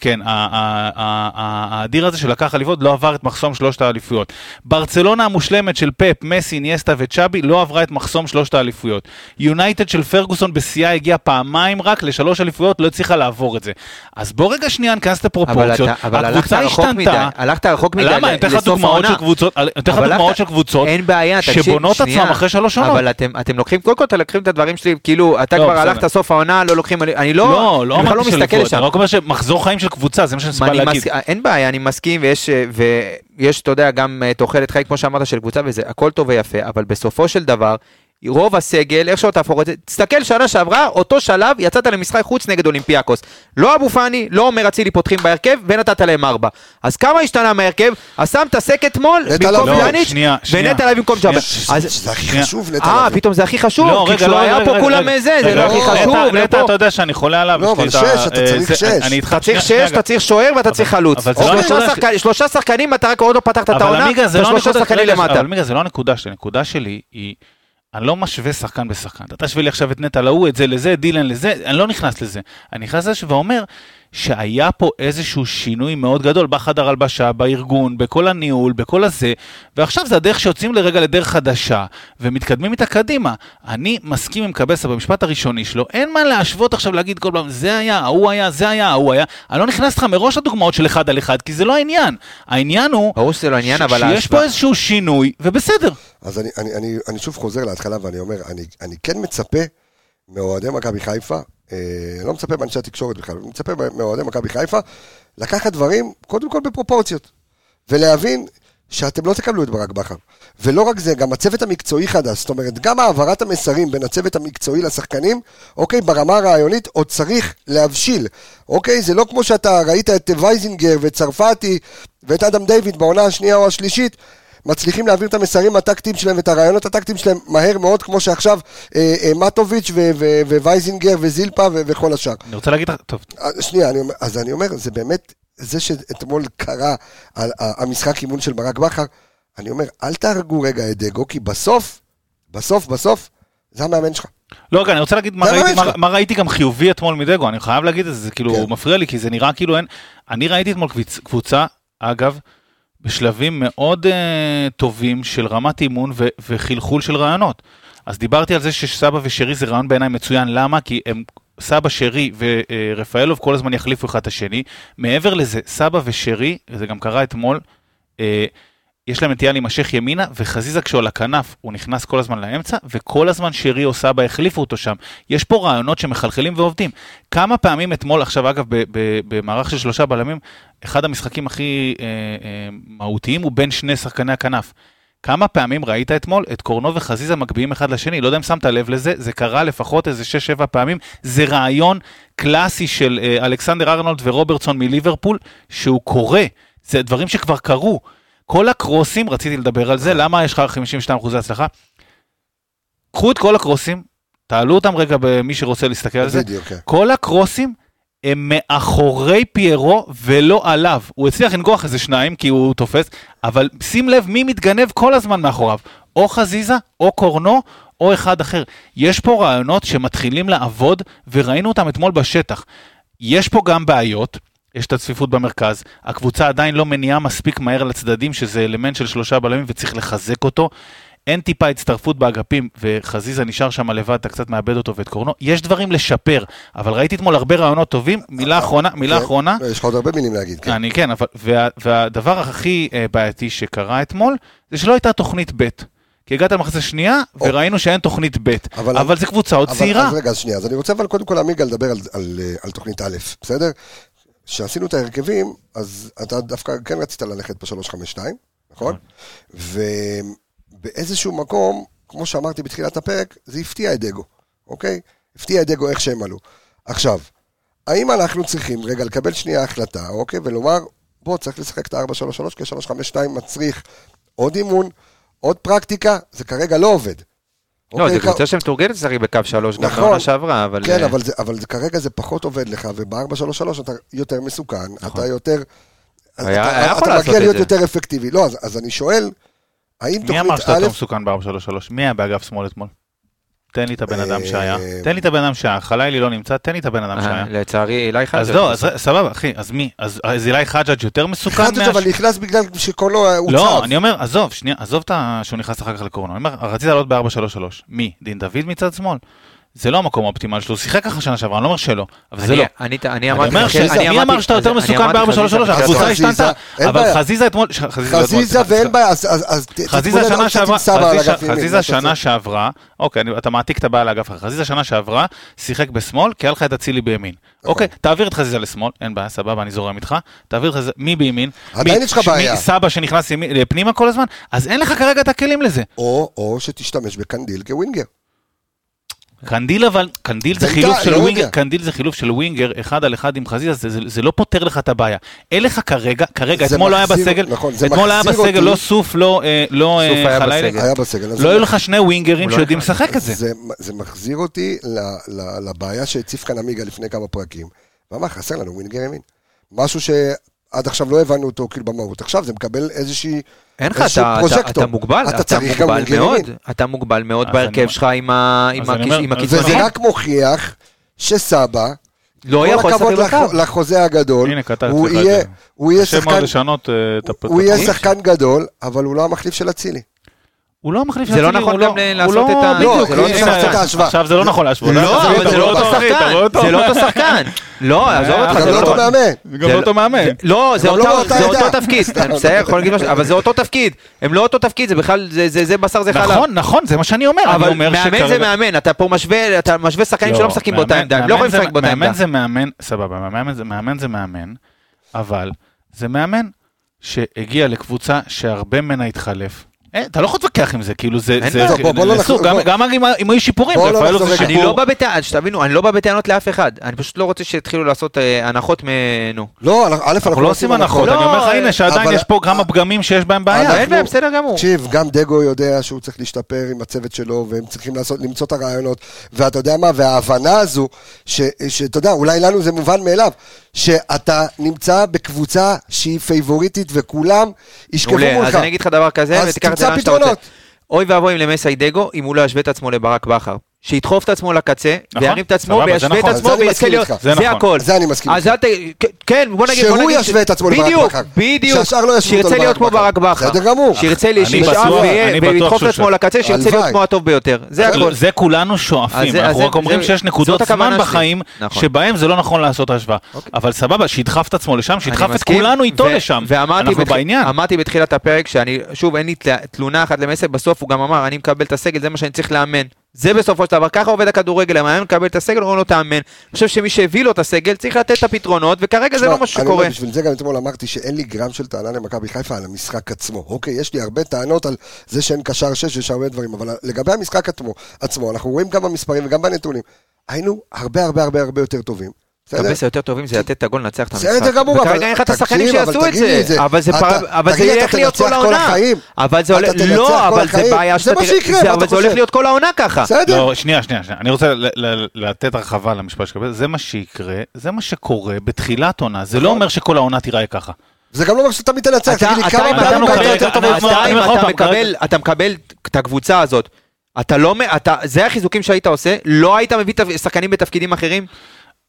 כן, ה- ה- ה- ה- האדיר הזה שלקח אליפות לא עבר את מחסום שלושת האליפויות. ברצלונה המושלמת של פפ, מסי, אינייסטה וצ'אבי לא עברה את מחסום שלושת האליפויות. יונייטד של פרגוסון בשיאה הגיעה פעמיים רק לשלוש אליפויות, לא הצליחה לעבור את זה. אז בוא רגע שנייה ניכנס לפרופורציות. אבל הלכת הקבוצה רחוק מדי, השתנתה. הלכת רחוק מדי למה? אני אתן לך דוגמאות. של קבוצות, אני אתן לך דוגמאות של קבוצות אין בעיה, תקשיב, שבונות. עצמם אחרי שלוש עונות. אבל אתם, לוקחים, קודם כל אתם לוקחים את הדברים שלי, כאילו, אתה לא, כבר. הלכת סוף העונה, לא לוקחים, אני לא, לא, לא אני בכלל לא מסתכל לשם. חיים של קבוצה, זה מה שאני אני להגיד. מס... אין בעיה, אני מסכים, ויש, אה, ויש, אתה יודע, גם אה, תוחלת חיים, כמו שאמרת, של קבוצה, וזה הכל טוב ויפה, אבל בסופו של דבר, רוב הסגל, איך שלא תהפוך את זה, תסתכל שנה שעברה, אותו שלב, יצאת למשחק חוץ נגד אולימפיאקוס. לא אבו פאני, לא עומר אצילי פותחים בהרכב, ונתת להם ארבע. אז כמה השתנה מההרכב? אז שמת סק אתמול, במקום. לא, פלניץ', שנייה. ונטע לביא במקום שנייה. ג'אבר. שזה הכי. חשוב, נטע אה, לביא. פתאום זה הכי חשוב, לא, כי רגע, כשלא לא, היה פה כולם. זה, זה לא הכי חשוב, נטע. אתה יודע שאני חולה עליו. לא, אבל שש, אתה אה, צריך זה- שש. אתה צריך שש. אתה צריך שוער ואתה צריך חלוץ. אבל זה לא שלושה שחקנים- אתה רק עוד לא פתחת את אבל העונה, זה לא ושלושה שחקנים למטה. אבל עמיגה, זה לא הנקודה שלי, הנקודה שלי היא, אני לא משווה שחקן בשחקן. אתה תשווה לי עכשיו את נטע להוא, את זה לזה, דילן לזה, אני לא נכנס לזה. אני נכנס לזה ואומר שהיה פה איזשהו שינוי מאוד גדול בחדר הלבשה, בארגון, בכל הניהול, בכל הזה, ועכשיו זה הדרך שיוצאים לרגע לדרך חדשה, ומתקדמים איתה קדימה. אני מסכים עם קבסה במשפט הראשוני שלו, אין מה להשוות עכשיו להגיד כל פעם, זה היה, ההוא היה, זה היה, ההוא היה. אני לא נכנס לך מראש לדוגמאות של אחד על אחד, כי זה לא העניין. העניין הוא... ברור שזה לא עניין, ש- אבל שיש ההשוואה- פה איזשהו שינוי, ובסדר. אז אני, אני, אני, אני שוב חוזר להתחלה ואני אומר, אני, אני כן מצפה מאוהדי מכבי חיפה אני לא מצפה מאנשי התקשורת בכלל, אני מצפה מאוהדי מכבי חיפה, לקחת דברים, קודם כל בפרופורציות, ולהבין שאתם לא תקבלו את ברק בכר. ולא רק זה, גם הצוות המקצועי חדש, זאת אומרת, גם העברת המסרים בין הצוות המקצועי לשחקנים, אוקיי, ברמה הרעיונית עוד צריך להבשיל, אוקיי? זה לא כמו שאתה ראית את וייזינגר וצרפתי ואת אדם דיוויד בעונה השנייה או השלישית, מצליחים להעביר את המסרים הטקטיים שלהם ואת הרעיונות הטקטיים שלהם מהר מאוד, כמו שעכשיו אה, אה, מטוביץ' ווייזינגר וזילפה וכל השאר. אני רוצה להגיד לך, טוב. אה, שנייה, אני, אז אני אומר, זה באמת, זה שאתמול קרה על המשחק אימון של ברק בכר, אני אומר, אל תהרגו רגע את דגו, כי בסוף, בסוף, בסוף, זה המאמן שלך. לא, רגע, אני רוצה להגיד מה ראיתי, מה, מה ראיתי גם חיובי אתמול מדגו, אני חייב להגיד את זה, זה כאילו כן. מפריע לי, כי זה נראה כאילו אין... אני ראיתי אתמול קבוצה, אגב, בשלבים מאוד uh, טובים של רמת אימון ו- וחלחול של רעיונות. אז דיברתי על זה שסבא ושרי זה רעיון בעיניי מצוין, למה? כי הם, סבא שרי ורפאלוב כל הזמן יחליפו אחד את השני. מעבר לזה, סבא ושרי, וזה גם קרה אתמול, uh, יש להם נטייה להימשך ימינה, וחזיזה כשהוא על הכנף, הוא נכנס כל הזמן לאמצע, וכל הזמן שרי או סבא החליפו אותו שם. יש פה רעיונות שמחלחלים ועובדים. כמה פעמים אתמול, עכשיו אגב, במערך של שלושה בלמים, אחד המשחקים הכי אה, אה, מהותיים הוא בין שני שחקני הכנף. כמה פעמים ראית אתמול את קורנו וחזיזה מגביהים אחד לשני? לא יודע אם שמת לב לזה, זה קרה לפחות איזה 6-7 פעמים. זה רעיון קלאסי של אה, אלכסנדר ארנולד ורוברטסון מליברפול, שהוא קורה. זה דברים שכבר קרו. כל הקרוסים, רציתי לדבר על זה, למה יש לך 52 אחוזי הצלחה? קחו את כל הקרוסים, תעלו אותם רגע במי שרוצה להסתכל על זה. כן. כל הקרוסים הם מאחורי פיירו ולא עליו. הוא הצליח לנגוח איזה שניים כי הוא תופס, אבל שים לב מי מתגנב כל הזמן מאחוריו. או חזיזה, או קורנו, או אחד אחר. יש פה רעיונות שמתחילים לעבוד, וראינו אותם אתמול בשטח. יש פה גם בעיות. יש את הצפיפות במרכז, הקבוצה עדיין לא מניעה מספיק מהר לצדדים, שזה אלמנט של שלושה בלמים וצריך לחזק אותו. אין טיפה הצטרפות באגפים, וחזיזה נשאר שם לבד, אתה קצת מאבד אותו ואת קורנו. יש דברים לשפר, אבל ראיתי אתמול הרבה רעיונות טובים. מילה אחרונה, מילה כן, אחרונה. יש לך עוד הרבה מילים להגיד, כן. אני כן, אבל, וה, והדבר הכי אה, בעייתי שקרה אתמול, זה שלא הייתה תוכנית ב'. כי הגעת למחצה שנייה, וראינו שאין תוכנית ב', אבל, אבל זה קבוצה עוד צעירה. אז רגע, שנייה, אז אני רוצה אבל קודם כל, עמיגה, לדבר על, על, על תוכנית א', בסדר? כשעשינו את ההרכבים, אז אתה דווקא כן רצית ללכת ב-352, נכון? ובאיזשהו מקום, כמו שאמרתי בתחילת הפרק, זה הפתיע את דגו, אוקיי? הפתיע את דגו איך שהם עלו. עכשיו, האם אנחנו צריכים רגע לקבל שנייה החלטה, אוקיי? ולומר, בוא, צריך לשחק את ה-433, כי 352 מצריך עוד אימון, עוד פרקטיקה, זה כרגע לא עובד. לא, אוקיי, זו קבוצה שמתורגלת לשחק בקו 3 גם בעונה שעברה, אבל... כן, אבל כרגע זה פחות עובד לך, וב-4-3-3 אתה יותר מסוכן, נכון. אתה יותר... היה יכול לעשות את זה. אתה מגיע להיות יותר אפקטיבי. לא, אז אני שואל, האם תוכנית א'... מי אמר שאתה יותר מסוכן ב-4-3-3? מי היה באגף שמאל אתמול? תן לי את הבן אדם שהיה, אה, תן לי את הבן אדם שהיה, חלילי לא נמצא, תן לי את הבן אדם אה, שהיה. לצערי אילי חג'ג'. אז לא, סבבה אחי, אז מי? אז אילי חג'ג' יותר מסוכן? חג'ג' אבל נכנס בגלל שקולו הוצב. לא, אני אומר, עזוב, שנייה, עזוב שהוא נכנס אחר כך לקורונה. אני אומר, רצית לעלות ב-4-3-3. מי? דין דוד מצד שמאל? זה לא המקום האופטימלי שלו, הוא שיחק ככה שנה שעברה, אני לא אומר שלא, אבל זה לא. אני אמרתי, מי אמר שאתה יותר מסוכן ב-4-3-3? הקבוצה השתנתה, אבל חזיזה אתמול, חזיזה ואין בעיה, אז חזיזה שנה שעברה, חזיזה שנה שעברה, אוקיי, אתה מעתיק את הבעיה לאגף אחר, חזיזה שנה שעברה, שיחק בשמאל, כי היה לך את אצילי בימין. נכון. אוקיי, תעביר את חזיזה לשמאל, אין בעיה, סבבה, אני זורם איתך, תעביר את חזיזה, מי בימין? עדיין יש לך בעיה. סבא שנכנס פנימה כל הזמן, אז אין לך כרגע את הכלים לזה. או שתשתמש בקנדיל כ winger. קנדיל אבל, קנדיל זה חילוף של לא winger, קנדיל זה חילוף של winger, אחד על אחד עם חזיזה, זה, זה, זה לא פותר לך את הבעיה. אין לך כרגע, כרגע, אתמול לא היה בסגל, נכון, אתמול היה בסגל, לא סוף, לא, אה, לא אה, חלילי, היה בסגל, לא היו לך שני ווינגרים לא שיודעים לשחק את זה. זה. זה מחזיר אותי לבעיה שהציף כאן עמיגה לפני כמה פרקים. ואמר, חסר לנו ווינגר ימין. משהו שעד עכשיו לא הבנו אותו כאילו במהות. עכשיו זה מקבל איזושהי... אין לך, אתה, אתה, אתה מוגבל, אתה, אתה מוגבל מאוד, אתה מוגבל מאוד בהרכב שלך עם הקיצונים. וזה רק מוכיח שסבא, לא יכול לשחק בקו. לחוזה הגדול, הנה, הוא יהיה, הוא יהיה שחקן, לשנות, uh, הוא יהיה שחקן גדול, אבל הוא לא המחליף של אצילי. הוא לא המחליף של זה לא נכון גם הוא לעשות לא- את ה- בדיוק, לא, אי אפשר הנה, לעשות את ההשוואה. עכשיו זה לא נכון להשוות. לא, אתה אבל זה לא אותו שחקן? זה לא אותו שחקן. לא, עזוב אותך, גם זה לא אותו. מאמן. גם לא אותו מאמן. לא, זה לא אותו- זה תפקיד, אני מצטער, יכול להגיד משהו, אבל זה אותו תפקיד. הם לא אותו תפקיד, זה בכלל, זה- זה זה בשר זה חלב. נכון, נכון, זה מה שאני אומר. אבל מאמן זה מאמן, אתה פה משווה, אתה משווה שחקנים לא, שלא משחקים באותה עמדה, הם לא יכולים זה- לשחק באותה עמדה. מאמן זה מאמן, סבבה, זה- מאמן זה מאמן, אבל זה מאמן שהגיע לקבוצה שהרבה ממנה התחלף. אתה לא יכול להתווכח עם זה, כאילו זה... אין זה- בעיה. בוא, בוא לא גם- אם- היו שיפורים, לא רפאלו זה רגע. שיפור. אני לא בא בטענות, שתבינו, אני לא בא בטענות לאף אחד, אני פשוט לא רוצה שיתחילו לעשות אה, הנחות מ... נו. לא, א', אנחנו אנחנו לא עושים הנחות, לא, אני אומר לך, הנה, שעדיין יש פה כמה פגמים שיש בהם בעיה. אין בעיה, בסדר גמור. תקשיב, גם דגו יודע שהוא צריך להשתפר עם הצוות שלו, והם צריכים למצוא את הרעיונות, ואתה יודע מה, וההבנה הזו, שאתה יודע, אולי לנו זה מובן מאליו, שאתה נמצא בקבוצה שהיא פייבוריטית וכולם ישכבו מעולה, מולך. אז אני אגיד לך דבר כזה, אז ותיקח את זה תמצא לאן שאתה רוצה. פתרונות. אוי ואבוי אם למסי דגו, אם הוא לא ישווה את עצמו לברק בכר. שידחוף את עצמו לקצה, נכון, וירים את עצמו, וישווה את נכון. עצמו, זה אני ויזכה מסכים להיות... איתך. זה זה נכון. הכל. זה אני מסכים אז איתך. כן, בוא נגיד... שהוא ישווה את עצמו לברק בדיוק, בכר. בדיוק. שהשאר לא שירצה להיות כמו. ברק בכר. בסדר גמור. שירצה, שישאף בטוח וידחוף את עצמו לקצה, שירצה להיות. כמו הטוב ביותר. זה הכל. זה כולנו שואפים, אנחנו אז רק אומרים שיש נקודות זמן. בחיים, נכון. שבהם זה לא נכון לעשות השוואה. אוקיי. אבל סבבה, שידחף את עצמו לשם, שידחף את כולנו איתו לשם. ואמרתי אנחנו בעניין. אמרתי בתחילת הפרק שאני, שוב, אין לי תל- תלונה אחת למסי, בסוף הוא גם אמר, אני מקבל את הסגל, זה מה שאני צריך לאמן. זה בסופו של דבר, ככה עובד הכדורגל, המאמן מקבל את הסגל, אומרים לו תאמן. אני חושב שמי שהביא לו את הסגל צריך לתת את הפתרונות, וכרגע זה לא מה שקורה. בשביל זה גם אתמול אמרתי שאין לי גרם של טענה למכבי חיפה על המשחק עצמו. אוקיי, יש לי הרבה טענות על זה שאין קשר שש, יש הרבה דברים, אבל לגבי המשחק עצמו, עצמו, אנחנו רואים גם במספרים וגם בנתונים, היינו הרבה הרבה הרבה הרבה יותר טובים. בסדר? קבס היותר טובים זה לתת את הגול לנצח את המשחק. בסדר גמור, אבל- וכרגע אין לך את השחקנים אבל שיעשו את תגיד לי את זה. זה. אבל זה זה ילך אתה להיות תנצח כל העונה. החיים? אבל זה הולך, לא, אבל זה? בעיה זה שאתה מה תראה- שיקרה, זה- מה אבל אתה זה הולך חושב? להיות כל העונה ככה. בסדר. לא, שנייה, שנייה, שנייה. אני רוצה ל- ל- לתת הרחבה למשפט שקבל. זה מה שיקרה, זה מה שקורה בתחילת עונה. זה לא נכון. אומר שכל העונה תיראה ככה. זה גם לא אומר שתמיד תנצח, אתה תגיד לי אתה- כמה פעמים אתה יותר טוב? אתה- מקבל- אתה מקבל את הקבוצה הזאת. אתה לא, אתה, זה החיזוקים שהיית עושה, לא היית מביא שחקנים בתפקידים אחרים?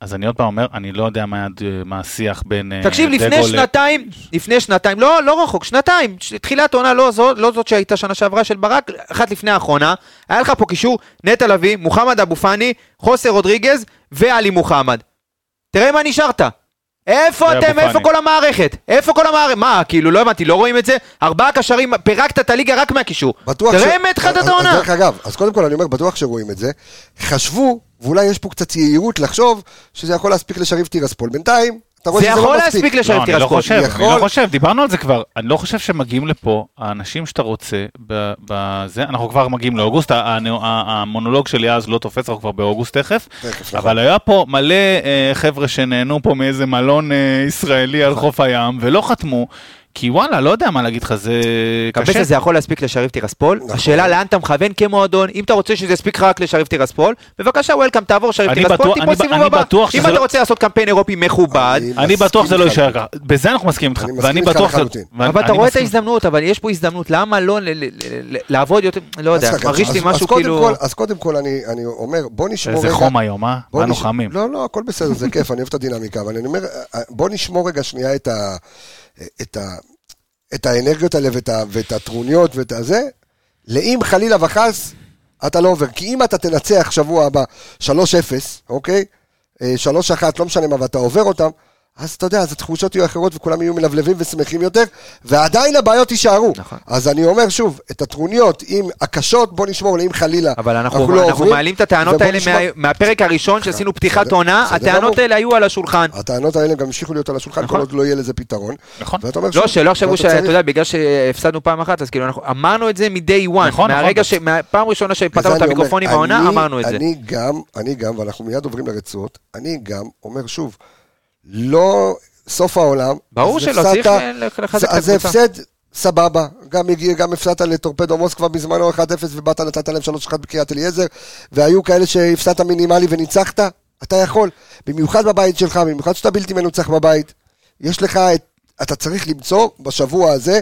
אז אני עוד פעם אומר, אני לא יודע מה מה השיח בין אה, תקשיב, לפני דגו ל- שנתיים, לפני שנתיים, לא, לא רחוק, שנתיים, תחילת עונה לא זו, לא זאת שהייתה שנה שעברה של ברק, אחת לפני האחרונה, היה לך פה קישור, נטע לביא, מוחמד אבו פאני, חוסר רודריגז ועלי מוחמד. תראה מה נשארת. איפה אתם, איפה. כל המערכת? איפה כל המערכת? מה, כאילו, לא הבנתי, לא רואים את זה? ארבעה קשרים, פירקת את הליגה רק מהקישור. בטוח תראה מה התחלת את אז- העונה. דרך אגב, אז קודם כל אני אומר, בטוח שרואים את זה. חשבו, ואולי יש פה קצת יהירות לחשוב, שזה יכול להספיק לשריף טירספול. בינתיים, אתה רואה זה שזה יכול לא מספיק. להספיק לא, לשריף אני לא טירספול. חושב, אני יכול- לא חושב, דיברנו על זה כבר. אני לא חושב שמגיעים לפה האנשים שאתה רוצה ב- בזה, אנחנו כבר מגיעים לאוגוסט, ה- ה- ה- המונולוג שלי אז לא תופס, אנחנו כבר באוגוסט תכף, תכף, נכון. אבל היה פה מלא אה, חבר'ה שנהנו פה מאיזה מלון אה, ישראלי על חוף הים, ולא חתמו, כי וואלה, לא יודע מה להגיד לך, זה קבס קשה. הזה יכול להספיק לשריף טירספול, נכון. השאלה לאן אתה מכוון כמועדון, אם אתה רוצה שזה יספיק רק לשריף טירספול, בבקשה welcome תעבור שריף אני טירספול, תיפול אני סיבוב אני הבא, בטוח אם שזה אתה לא- רוצה לעשות קמפיין אירופי מכובד, אני בטוח שזה לא יישאר. ככה, בזה אנחנו מסכימים איתך. אני מסכים איתך שזה- לחלוטין. אבל אתה אני רואה את. ההזדמנות, אבל יש פה הזדמנות, למה לא ל- ל- ל- לעבוד יותר, לא יודע, מרגיש לי משהו כאילו, אז קודם כל אני אני אומר, בוא נשמור איזה רגע... חום היום, אה? באנו חמים. לא, לא, הכל בסדר, זה כיף, אני אוהב את הדינמיקה, אבל אני אומר, בוא נשמור רגע שנייה את ה... את ה... את האנרגיות האלה ואת, ה, ואת הטרוניות ואת הזה, לאם חלילה וחס אתה לא עובר. כי אם אתה תנצח שבוע הבא 3-0, אוקיי? אה, 3-1, לא משנה מה, ואתה עובר אותם, אז אתה יודע, אז התחושות יהיו אחרות וכולם יהיו מלבלבים ושמחים יותר, ועדיין הבעיות יישארו. נכון. אז אני אומר שוב, את הטרוניות עם הקשות, בוא נשמור לאם חלילה אבל אנחנו לא אנחנו עוברים, מעלים את הטענות האלה נשמע- מה- מהפרק הראשון שעשינו פתיחת עונה, בסדר הטענות. האלה היו על השולחן. הטענות האלה גם המשיכו להיות על השולחן, כל נכון. עוד לא יהיה לזה פתרון. נכון. ואתה אומר לא, שלא יחשבו שאתה יודע, בגלל שהפסדנו פעם אחת, אז כאילו אנחנו אמרנו את זה מ-day one, נכון, מהרגע נכון. ש... מהפעם הראשונה וזה שפתחנו את המיקרופונים העונה, אני- אמרנו את זה. אני גם, אני גם, ואנחנו מיד עוברים לרצועות, אני גם אומר שוב, לא סוף העולם. ברור שלא, צריך לחזק את אז זה הקבוצה. הפסד, סבבה. גם גם הפסדת לטורפדו מוסקבה בזמנו 1-0 ובאת נתת להם 3-1 בקריית אליעזר, והיו כאלה שהפסדת מינימלי וניצחת, אתה יכול. במיוחד בבית שלך, במיוחד שאתה בלתי מנוצח בבית, יש לך את... אתה צריך למצוא בשבוע הזה,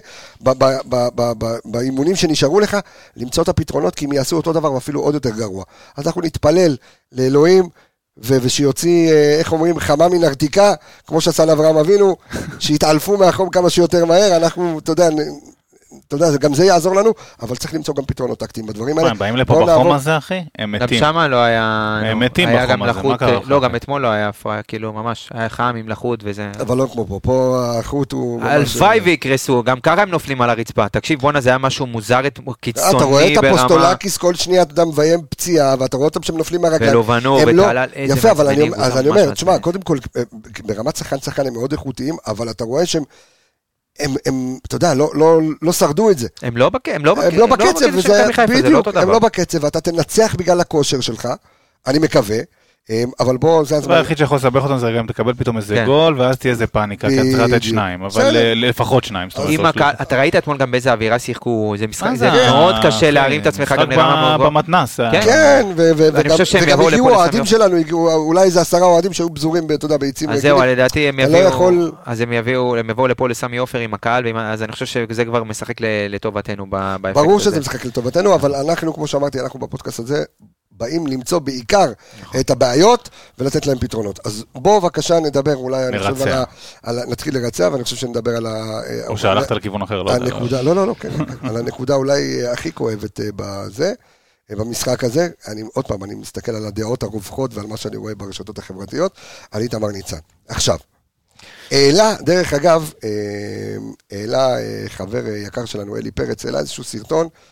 באימונים שנשארו לך, למצוא את הפתרונות, כי הם יעשו אותו דבר ואפילו עוד יותר גרוע. אז אנחנו נתפלל לאלוהים, ושיוציא, אה, איך אומרים, חמה מן הרתיקה, כמו שעשה לאברהם אבינו, שיתעלפו מהחום כמה שיותר מהר, אנחנו, אתה יודע, אתה יודע, גם זה יעזור לנו, אבל צריך למצוא גם פתרונות טקטיים בדברים מה, האלה. הם באים לפה בחום הזה, אחי? הם גם מתים. שמה לא היה... הם מתים היה בחום גם הזה, מה קרה לך? לא, גם אתמול לא היה הפרעה, כאילו, ממש, היה חם עם לחות וזה... אבל לא כמו פה, פה החוט הוא... ממש- הלוואי ויקרסו, גם ככה הם נופלים על הרצפה. תקשיב, בואנה, זה היה משהו מוזר, את- אה, קיצוני אתה רואה את ברמה... הפוסטולקיס כל שנייה, אתה יודע, מביים פציעה, ואתה רואה אותם שהם נופלים מהרגליים. ולובנו, הם לא- איזה יפה, אבל אני, אומר, תשמע, מעצבנים. קודם כל, אה, ברמת שחקן שחקן הם מאוד איכותיים, אבל אתה רואה שהם, הם, הם, אתה יודע, לא, לא, לא שרדו את זה. הם לא בק- הם לא בק- הם לא בקצב, של וזה, מכבי חיפה, זה לא בדיוק, אותו הם דבר. לא בקצב, ואתה תנצח בגלל הכושר שלך, אני מקווה, אבל בוא, זה הדבר הזמן. היחיד שיכול לסבך אותם זה גם תקבל פתאום איזה כן. גול, ואז תהיה איזה פאניקה, כי צריך לתת. שניים, אבל. אה, לפחות שניים. אתה ראית אתמול גם באיזה אווירה שיחקו, זה משחק, זה? מאוד אה, קשה אחי, להרים את עצמך גם מאוד במתנ"ס. אה. כן. כן, וגם הגיעו האוהדים שלנו, אולי איזה עשרה אוהדים שהיו פזורים, אתה יודע, ביציעים אז זהו, לדעתי הם לא יביאו, אז הם יביאו, הם יבואו לפה לסמי עופר עם הקהל, אז אני חושב שזה כבר משחק לטובתנו באפקט ברור הזה. שזה משחק לטובתנו, אבל אנחנו, כמו שאמרתי, אנחנו בפודקאסט הזה באים למצוא בעיקר נכון. את הבעיות ולתת להם פתרונות. אז בואו בבקשה נדבר אולי, אני חושב, על ה... על ה- נתחיל לרצע, ואני חושב שנדבר על ה... או שהלכת לכיוון אחר, לא יודע. לא, לא, לא, כן, כן, על הנקודה אולי אה, הכי כואבת אה, בזה, אה, במשחק הזה. אני, עוד פעם, אני מסתכל על הדעות הרווחות ועל מה שאני רואה ברשתות החברתיות, על איתמר ניצן. עכשיו, העלה, דרך אגב, אה, העלה אה, חבר אה, יקר שלנו, אלי פרץ, העלה איזשהו סרטון אה,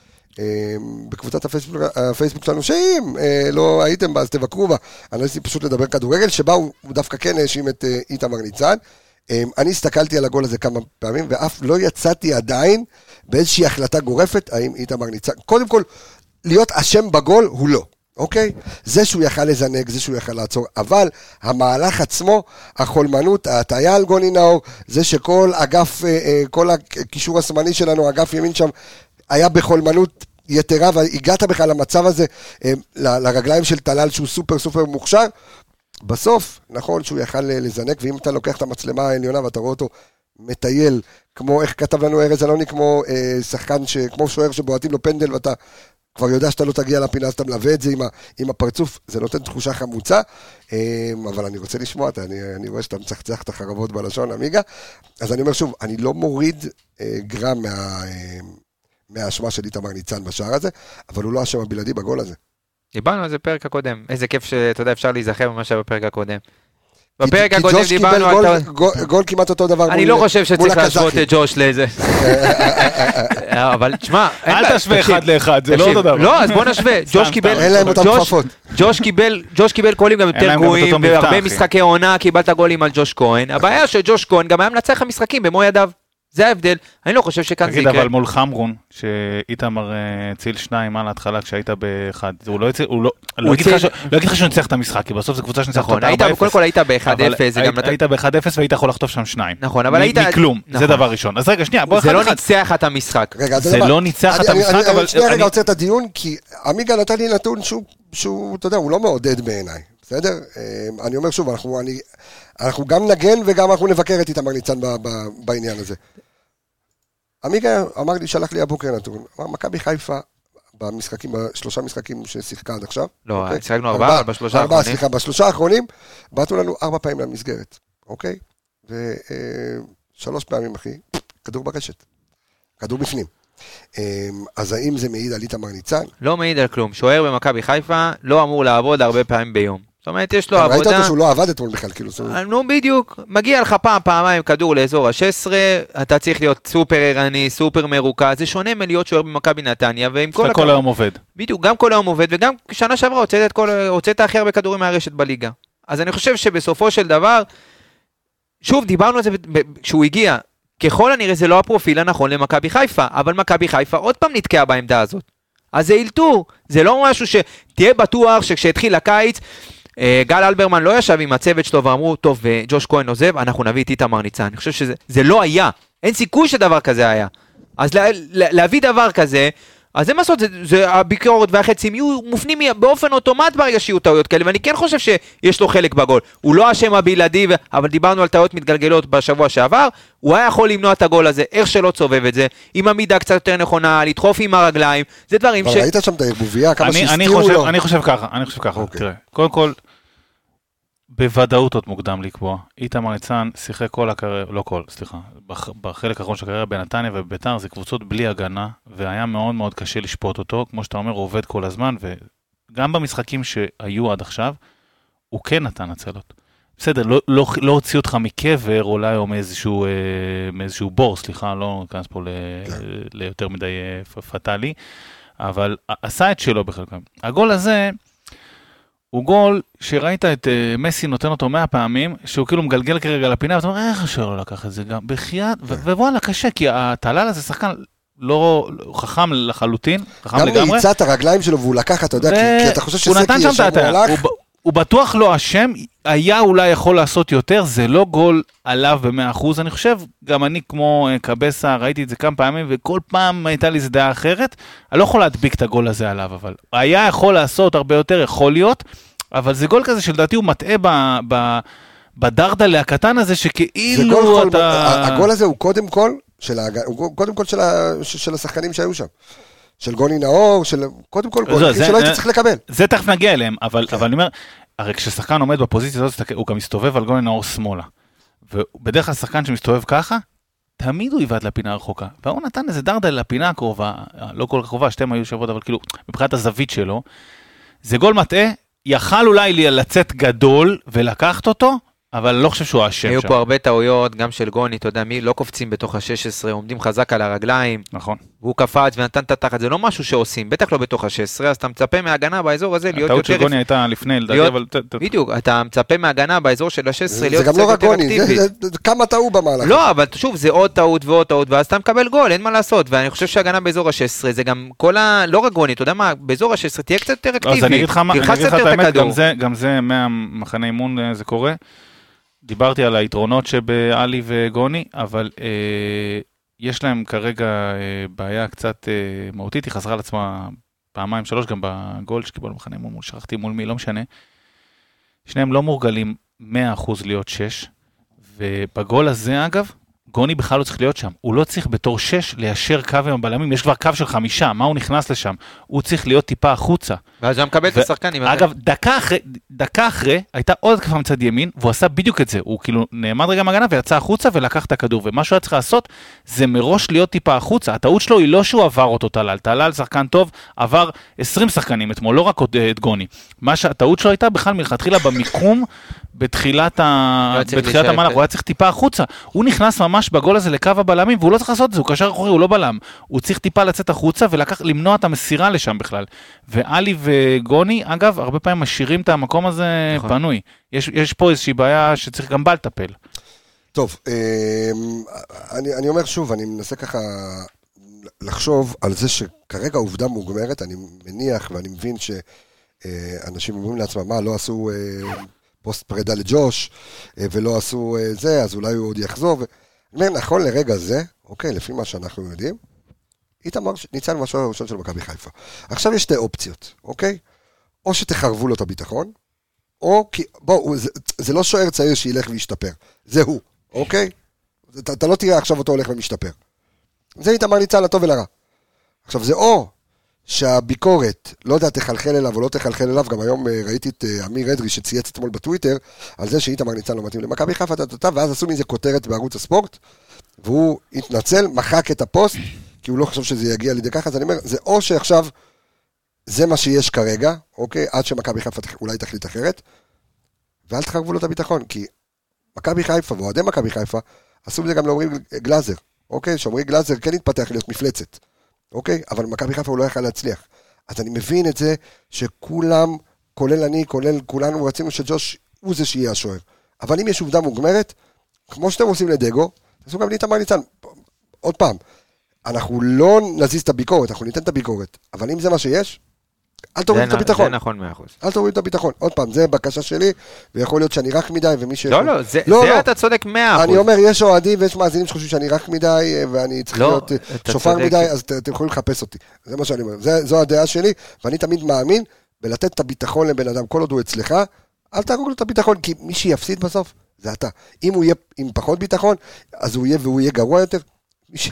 בקבוצת הפייסבוק, הפייסבוק שלנו, שאם אה, לא הייתם בה, אז תבקרו בה, אנליסטים פשוט לדבר כדורגל, שבה הוא, דווקא כן האשים את אה, איתמר ניצן. אה, אני הסתכלתי על הגול הזה כמה פעמים, ואף לא יצאתי עדיין באיזושהי החלטה גורפת, האם איתמר ניצן, קודם כל, להיות אשם בגול הוא לא. אוקיי? זה שהוא יכל לזנק, זה שהוא יכל לעצור, אבל המהלך עצמו, החולמנות, ההטיה על גוני נאור, זה שכל אגף, אה, כל הקישור השמאלי שלנו, אגף ימין שם, היה בחולמנות יתרה, והגעת בכלל למצב הזה, אה, לרגליים של טלל שהוא סופר סופר מוכשר. בסוף, נכון שהוא יכל לזנק, ואם אתה לוקח את המצלמה העליונה ואתה רואה אותו מטייל, כמו, איך כתב לנו ארז אלוני, כמו אה, שחקן, ש, כמו שוער שבועטים לו פנדל ואתה כבר יודע שאתה לא תגיע לפינה, אז אתה מלווה את זה עם, ה, עם הפרצוף, זה נותן תחושה חמוצה, אה, אבל אני רוצה לשמוע, אתה, אני, אני רואה שאתה מצחצח את החרבות בלשון, עמיגה, אז אני אומר שוב, אני לא מוריד אה, גרם מה, אה, מהאשמה של איתמר ניצן בשער הזה, אבל הוא לא האשם הבלעדי בגול הזה. דיברנו על זה בפרק הקודם, איזה כיף שאתה יודע, אפשר להיזכר ממה שהיה בפרק הקודם. בפרק הקודם דיברנו גול- על... גול, גול כמעט אותו דבר אני מול- לא חושב שצריך להשוות. את ג'וש לזה. אבל תשמע, אל תשווה אחד לאחד, זה לא אותו דבר. לא, אז בוא נשווה. ג'וש קיבל... אין להם אותם ג'וש- כפפות. ג'וש קיבל, ג'וש קיבל גולים גם יותר גרועים, בהרבה. משחקי עונה קיבלת גולים על ג'וש כהן. הבעיה שג'וש כהן גם היה מנצח המשחקים במו ידיו. זה ההבדל. אני לא חושב שכאן זה תגיד, יקרה. אבל מול חמרון, שאיתמר אה, הציל שניים על ההתחלה כשהיית באחד, הוא לא הציל, הוא לא... לא אגיד לך לא אגיד לך שהוא ניצח את המשחק, כי בסוף זו קבוצה שניצחת נכון, אותה היית, 4-0. קודם כל היית אבל ב-1-0, זה גם היית- היית נתן... ב-1-0 והיית יכול לחטוף שם שניים. נכון, אבל היית... מכלום, זה נכון. דבר ראשון. אז רגע, שנייה, בוא זה אחד לא אחד. ניצח את המשחק. זה? לא ניצח את המשחק, אני- אבל... אני שנייה רגע עוצר את הדיון, כי עמיגה נתן לי נתון שהוא, אתה יודע, הוא לא מעודד בעיניי, בסדר? אה, אני אומר שוב, אנחנו, אני, אנחנו גם נגן וגם אנחנו נבקר את איתמר ניצן ב- ב- בעניין הזה. עמיגה אמר לי, שלח לי הבוקר נתון, אמר, מכבי חיפה, במשחקים, בשלושה משחקים ששיחקה עד עכשיו, לא, אוקיי? שיחקנו ארבעה, אבל בשלושה ארבעה, האחרונים. סליחה, בשלושה האחרונים, בעטו לנו ארבע פעמים למסגרת, אוקיי? ושלוש פעמים, אחי, כדור ברשת. כדור בפנים. אמ, אז האם זה מעיד על איתמר ניצן? לא מעיד על כלום. שוער במכבי חיפה לא אמור לעבוד הרבה פעמים ביום. זאת אומרת, יש לו אתה ראית עבודה... אותו שהוא לא עבד אתמול בכלל, כאילו, זאת אומרת, אה, נו בדיוק, מגיע לך פעם, פעמיים כדור לאזור ה-16, אתה צריך להיות סופר ערני, סופר מרוכז, זה שונה מלהיות שוער במכבי נתניה, ועם כל אתה כל היום עובד. בדיוק, גם כל היום עובד, וגם שנה שעברה הוצאת, את כל, הוצאת הכי הרבה כדורים מהרשת בליגה. אז אני חושב שבסופו של דבר, שוב, דיברנו על זה כשהוא הגיע, ככל הנראה זה לא הפרופיל הנכון למכבי חיפה, אבל מכבי חיפה עוד פעם נתקעה בעמדה הזאת. אז זה אלתור, זה לא משהו ש... תהיה בטוח שכשהתחיל הקיץ, גל אלברמן לא ישב עם הצוות שלו ואמרו, טוב, אה, ג'וש כהן עוזב, אנחנו נביא את איתמר ניצן. אני חושב שזה זה לא היה, אין סיכוי שדבר כזה היה. אז לה, לה, להביא דבר כזה, אז אין מה לעשות, זה, זה הביקורת והחצים יהיו מופנים באופן אוטומט ברגע שיהיו טעויות כאלה, ואני כן חושב שיש לו חלק בגול. הוא לא האשם הבלעדי, אבל דיברנו על טעויות מתגלגלות בשבוע שעבר, הוא היה יכול למנוע את הגול הזה, איך שלא תסובב את זה, עם עמידה קצת יותר נכונה, לדחוף עם הרגליים, זה דברים אבל ש... ראית שם את הערבוביה, כמה אני, אני, שהסתירו חושב, לו. אני חושב ככה, אני חושב ככה, אוקיי. תראה, קודם כל, בוודאות עוד מוקדם לקבוע. איתמר ניצן שיחק כל הקריירה, לא כל, סליחה, בח- בחלק האחרון של הקריירה בנתניה ובביתר זה קבוצות בלי הגנה, והיה מאוד מאוד קשה לשפוט אותו. כמו שאתה אומר, הוא עובד כל הזמן, וגם במשחקים שהיו עד עכשיו, הוא כן נתן הצלות. בסדר, לא, לא, לא הוציא אותך מקבר אולי או מאיזשהו, אה, מאיזשהו בור, סליחה, לא ניכנס פה ל, כן. ליותר מדי אה, פטאלי, אבל עשה את שלו בחלקם. הגול הזה הוא גול שראית את אה, מסי נותן אותו 100 פעמים, שהוא כאילו מגלגל כרגע לפינה, ואתה אומר, איך השוער לא לקח את זה גם? בחייאת, ו- ווואלה, קשה, כי הטלל הזה שחקן לא, לא חכם לחלוטין, חכם גם לגמרי. מאיצת הרגליים שלו והוא לקח, אתה יודע, כי- כי אתה חושב הוא נתן שסקי ישר את הוא. הלך. הוא, בטוח לא אשם, היה אולי יכול לעשות יותר, זה לא גול עליו ב-100%, אני חושב, גם אני כמו אה, קבסה, ראיתי את זה כמה פעמים, וכל פעם הייתה לי איזו דעה אחרת, אני לא יכול להדביק את הגול הזה עליו, אבל היה יכול לעשות הרבה יותר, יכול להיות, אבל זה גול כזה שלדעתי הוא מטעה ב... ב בדרדלה הקטן הזה גול שכאילו אתה... הגול הזה הוא קודם כל של ההג- הוא קודם כל של ה- של השחקנים שהיו שם. של גוני נאור, של קודם כל גולים זה- שלא היית זה- צריך לקבל. זה תכף נגיע אליהם, אבל, כן. אבל אני אומר, הרי כששחקן עומד בפוזיציה הזאת, הוא גם מסתובב על גולן נאור שמאלה. ובדרך כלל שחקן שמסתובב ככה, תמיד הוא יבעט לפינה הרחוקה. והוא נתן איזה דרדל לפינה הקרובה, לא כל כך קרובה, שתיהם היו שוות, אבל כאילו, מבחינת הזווית שלו, זה גול מטעה, יכל אולי לי- לצאת גדול ולקחת אותו, אבל אני לא חושב שהוא היו שם. פה הרבה טעויות, גם של גוני, אתה יודע, מי לא קופצים בתוך ה-16, עומדים חזק על הרגליים, נכון. והוא קפץ ונתן את התחת, זה לא משהו שעושים, בטח לא בתוך ה-16, אז אתה מצפה מהגנה באזור הזה להיות הטעות של יותר... גוני הייתה לפני, לדעתי, אבל... בדיוק, אתה מצפה מהגנה באזור של ה-16 זה להיות גם קצת לא רק יותר גוני, זה- אקטיבית. זה- זה- כמה טעו במהלך. לא, אבל שוב, זה עוד טעות ועוד טעות, ואז אתה מקבל גול, אין מה לעשות. ואני חושב שהגנה באזור ה-16 זה גם כל ה... לא רק גוני, אתה יודע מה, באזור ה-16 תהיה קצת יותר לא, אקטיבי. אז אני אגיד לך את יותר האמת, גם. זה, גם זה מהמחנה אימון אה, זה קורה. דיברתי על היתרונות שבעלי וגוני, אבל אה, יש להם כרגע אה, בעיה קצת אה, מהותית, היא חזרה על עצמה פעמיים, שלוש, גם בגול שקיבלו במחנה אימון, מול- שכחתי מול מי, לא משנה. שניהם לא מורגלים 100% להיות 6, ובגול הזה אגב, גוני בכלל לא צריך להיות שם. הוא לא צריך בתור 6 ליישר קו עם הבלמים, יש כבר קו של חמישה, מה הוא נכנס לשם? הוא צריך להיות טיפה החוצה. ואז הוא היה מקבל את השחקנים. אגב, דקה אחרי, דקה אחרי, הייתה עוד התקפה מצד ימין, והוא עשה בדיוק את זה. הוא כאילו נעמד רגע מהגנה ויצא החוצה ולקח את הכדור. ומה שהוא היה צריך לעשות, זה מראש להיות טיפה החוצה. הטעות שלו היא לא שהוא עבר אותו טלל. טלל שחקן טוב, עבר 20 שחקנים אתמול, לא רק אה, את גוני. מה שהטעות שלו הייתה בכלל מלכתחילה במיקום בתחילת, ה... לא בתחילת המהלך, כזה. הוא היה צריך טיפה החוצה. הוא נכנס ממש בגול הזה לקו הבלמים, והוא לא צריך לעשות את זה, הוא קשר אחורי, הוא לא בלם. הוא צריך טיפה לצאת החוצה ולקח, למנוע את המסירה לשם בכלל. ואלי וגוני, אגב, הרבה פעמים משאירים את המקום הזה נכון. פנוי. יש, יש פה איזושהי בעיה שצריך גם בה לטפל. טוב, אמ, אני, אני אומר שוב, אני מנסה ככה לחשוב על זה שכרגע עובדה מוגמרת, אני מניח ואני מבין שאנשים אומרים לעצמם, מה, לא עשו אה, פוסט פרידה לג'וש, אה, ולא עשו אה, זה, אז אולי הוא עוד יחזור. אומר, נכון לרגע זה, אוקיי, לפי מה שאנחנו יודעים, איתמר ניצן הוא השוער הראשון של מכבי חיפה. עכשיו יש שתי אופציות, אוקיי? או שתחרבו לו את הביטחון, או כי, בואו, זה, זה לא שוער צעיר שילך וישתפר, זה הוא, אוקיי? אתה, אתה לא תראה עכשיו אותו הולך ומשתפר. זה איתמר ניצן לטוב ולרע. עכשיו זה או שהביקורת, לא יודע, תחלחל אליו או לא תחלחל אליו, גם היום אה, ראיתי את אה, אמיר אדרי שצייץ אתמול בטוויטר, על זה שאיתמר ניצן לא מתאים למכבי חיפה, ואז עשו מזה כותרת בערוץ הספורט, והוא התנצל, מחק את הפוסט, כי הוא לא חשב שזה יגיע לידי ככה, אז אני אומר, זה או שעכשיו זה מה שיש כרגע, אוקיי? עד שמכבי חיפה אולי תחליט אחרת, ואל תחרבו לו את הביטחון, כי מכבי חיפה ואוהדי מכבי חיפה עשו את זה גם לעומרי גלאזר, אוקיי? שעומרי גלאזר כן התפתח להיות מפלצת, אוקיי? אבל מכבי חיפה הוא לא יכל להצליח. אז אני מבין את זה שכולם, כולל אני, כולל כולנו, רצינו שג'וש הוא זה שיהיה השוער. אבל אם יש עובדה מוגמרת, כמו שאתם עושים לדגו, תעשו גם לאיתמר ניצן. עוד פעם, אנחנו לא נזיז את הביקורת, אנחנו ניתן את הביקורת, אבל אם זה מה שיש, אל זה תורידו את הביטחון. זה נכון 100%. אל תורידו את הביטחון. עוד פעם, זה בקשה שלי, ויכול להיות שאני רך מדי, ומי ש... לא, לא, זה לא, זה לא. אתה צודק 100%. אני אומר, יש אוהדים ויש מאזינים שחושבים שאני רך מדי, אה, ואני צריך לא, להיות אה, שופר. מדי, אז אתם יכולים לחפש אותי. זה מה שאני אומר. זה- זו הדעה שלי, ואני תמיד מאמין בלתת את הביטחון לבן אדם, כל עוד הוא אצלך, אל תהרוג לו את הביטחון, כי מי שיפסיד בסוף, זה אתה. אם הוא יהיה עם פחות ביטחון, אז הוא יהיה והוא יהיה גרוע יותר,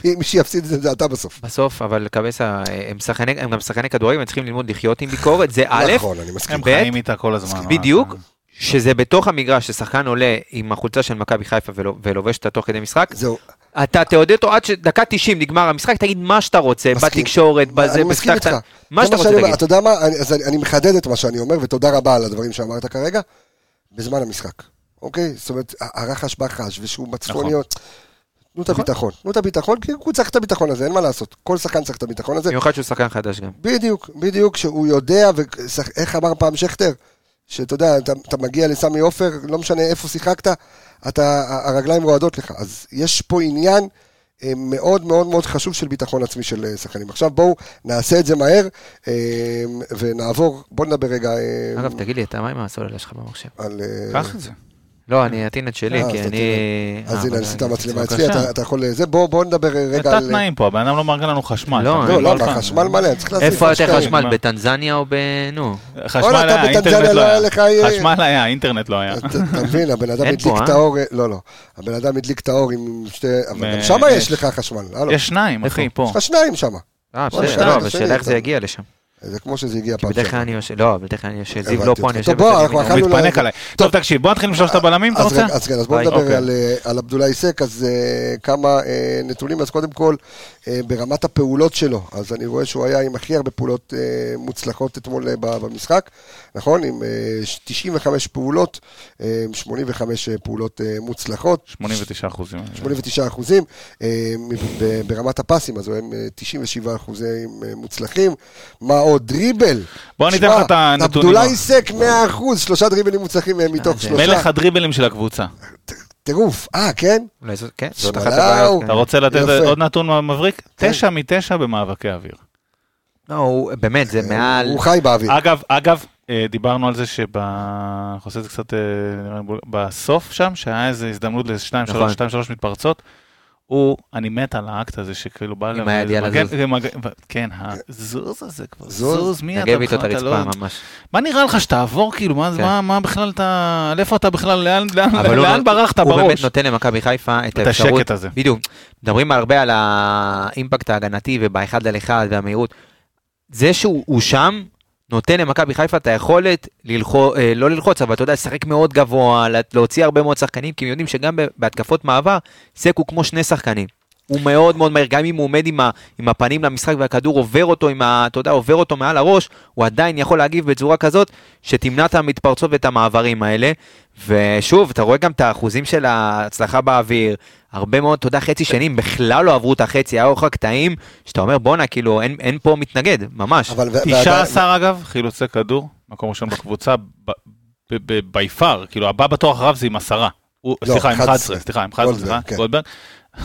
מי שיפסיד את זה, זה אתה בסוף. בסוף, אבל קבסה, הם שחקני- הם גם שחקני כדורגל, הם צריכים ללמוד לחיות עם ביקורת, זה א', נכון, אני מסכים. הם חיים איתה כל הזמן. בדיוק. שזה בתוך המגרש, ששחקן עולה עם החולצה של מכבי חיפה ולו- ולובש אותה תוך כדי משחק, זהו, אתה תעודד אותו עד שדקה 90 נגמר המשחק, תגיד מה שאתה רוצה, מסכים. בתקשורת, בזה, אני מסכים איתך. מה שאתה רוצה שאני אומר. תגיד. אתה יודע מה, אני- אז אני- אני מחדד את מה שאני אומר, ותודה רבה על הדברים שאמרת כרגע, בזמן המשחק, אוקיי? זאת אומרת, הרחש בחש, ושהוא בצפוניות. תנו את נכון. הביטחון, תנו את הביטחון, כי הוא צריך את הביטחון הזה, אין מה לעשות. כל שחקן צריך את הביטחון הזה. במיוחד שהוא שחקן חדש גם. בדיוק, בדיוק, שהוא יודע, ואיך אמר פעם שכטר, שאתה יודע, אתה, אתה מגיע לסמי עופר, לא משנה איפה שיחקת, אתה, הרגליים רועדות לך. אז יש פה עניין אה, מאוד מאוד מאוד חשוב של ביטחון עצמי של אה, שחקנים. עכשיו בואו נעשה את זה מהר, אה, ונעבור, בואו נדבר רגע אגב, תגיד לי, אתה מה עם הסוללה שלך במחשב? על... קח את זה. לא, אני אטעין את שלי, אה, כי אז אני... אז אה, הנה, אשים את אני- המצלמה אצלי. אתה יכול... זה, בואו בואו נדבר זה רגע על... תנאים פה, הבן אדם לא מארגן לנו חשמל. לא, לא? לא. החשמל מלא, צריך להוסיף איפה יותר. חשמל? בטנזניה או ב... נו. חשמל היה, אינטרנט לא לא היה אה, חשמל היה, אינטרנט לא היה. אתה מבין, הבן אדם הדליק את? האור, לא, לא, הבן אדם הדליק את האור עם שתי, אבל גם שם יש יש. לך חשמל, הלו, יש שניים? אחי, פה. יש לך שניים שם, אה, בוא, בסדר, לא, אבל שאלה איך זה יגיע לשם. זה כמו שזה הגיע פעם בדרך כלל. אני יושב, לא, בדרך כלל אני יושב, זיו לא פה, אני. יושב בוא, הוא מתפנק עליי. טוב, תקשיב, בוא נתחיל עם שלושת הבלמים, אתה רוצה? אז כן, אז בואו ביי. נדבר אוקיי. על, אה, על עבדולאי סק, אז אה, כמה אה, נתונים, אז קודם כל, אה, ברמת הפעולות שלו, אז אני רואה שהוא היה עם הכי הרבה פעולות אה, מוצלחות אתמול אה, במשחק, נכון? עם אה, 95 פעולות, אה, 85 פעולות אה, מוצלחות, 89 אחוזים. 89 אחוזים, אה, ברמת הפסים, אז אה, 97 אחוזים אה, מוצלחים. מה עוד? דריבל. בוא אני אתן לך את הנתונים. עבדולאי סק 100 אחוז, שלושה דריבלים מוצלחים אה, מתוך שלושה. מלך הדריבלים של הקבוצה. טירוף. אה, כן? כן, זאת. אחת הבעיות. אתה רוצה לתת. עוד נתון מבריק? כן. תשע מתשע במאבקי אוויר. לא, הוא- באמת, זה מעל... הוא חי באוויר. אגב, אגב, אה, דיברנו על זה שב... אנחנו עושים את זה קצת, אה, בסוף שם, שהיה איזו הזדמנות לשתיים, נכון. שלוש, שתיים, שלוש מתפרצות. הוא, אני מת על האקט הזה שכאילו בא עם היד יאללה מגן- זוז. מגן- כן, הזוז הזה כבר, זוז? מי אתה נגב איתו את בכלל, אתה לא- הרצפה ממש. מה נראה לך שתעבור כאילו, מה כן. מה- בכלל אתה, על איפה אתה בכלל, לאן- לאן אבל הוא ברחת באמת בראש? נותן למכבי חיפה את את האפשרות. השקט הזה. בדיוק. מדברים הרבה על האימפקט ההגנתי ובאחד על אחד והמהירות. זה שהוא הוא שם, נותן למכבי חיפה את היכולת ללחוץ, לא ללחוץ, אבל אתה יודע, לשחק מאוד גבוה, לה- להוציא הרבה מאוד שחקנים, כי הם יודעים שגם בהתקפות מעבר, סק הוא כמו שני שחקנים. הוא מאוד מאוד מהיר, גם אם הוא עומד עם, ה, עם הפנים למשחק והכדור עובר אותו, עם ה, אתה יודע, עובר אותו מעל הראש, הוא עדיין יכול להגיב בצורה כזאת, שתמנע את המתפרצות ואת המעברים האלה. ושוב, אתה רואה גם את האחוזים של ההצלחה באוויר, הרבה מאוד, אתה יודע, חצי שנים בכלל לא עברו את החצי, היה אורך קטעים, שאתה אומר, בואנה, כאילו, אין, אין פה מתנגד, ממש. אבל... ו- ועדיין- 19 אגב, חילוצי כדור, מקום ראשון בקבוצה, בי פאר, כאילו הבא בתור אחריו זה עם עשרה. הוא- לא, סליחה, עם 11, 11, סליחה, עם 11, גולדברג, סליחה, כן. גולדברג.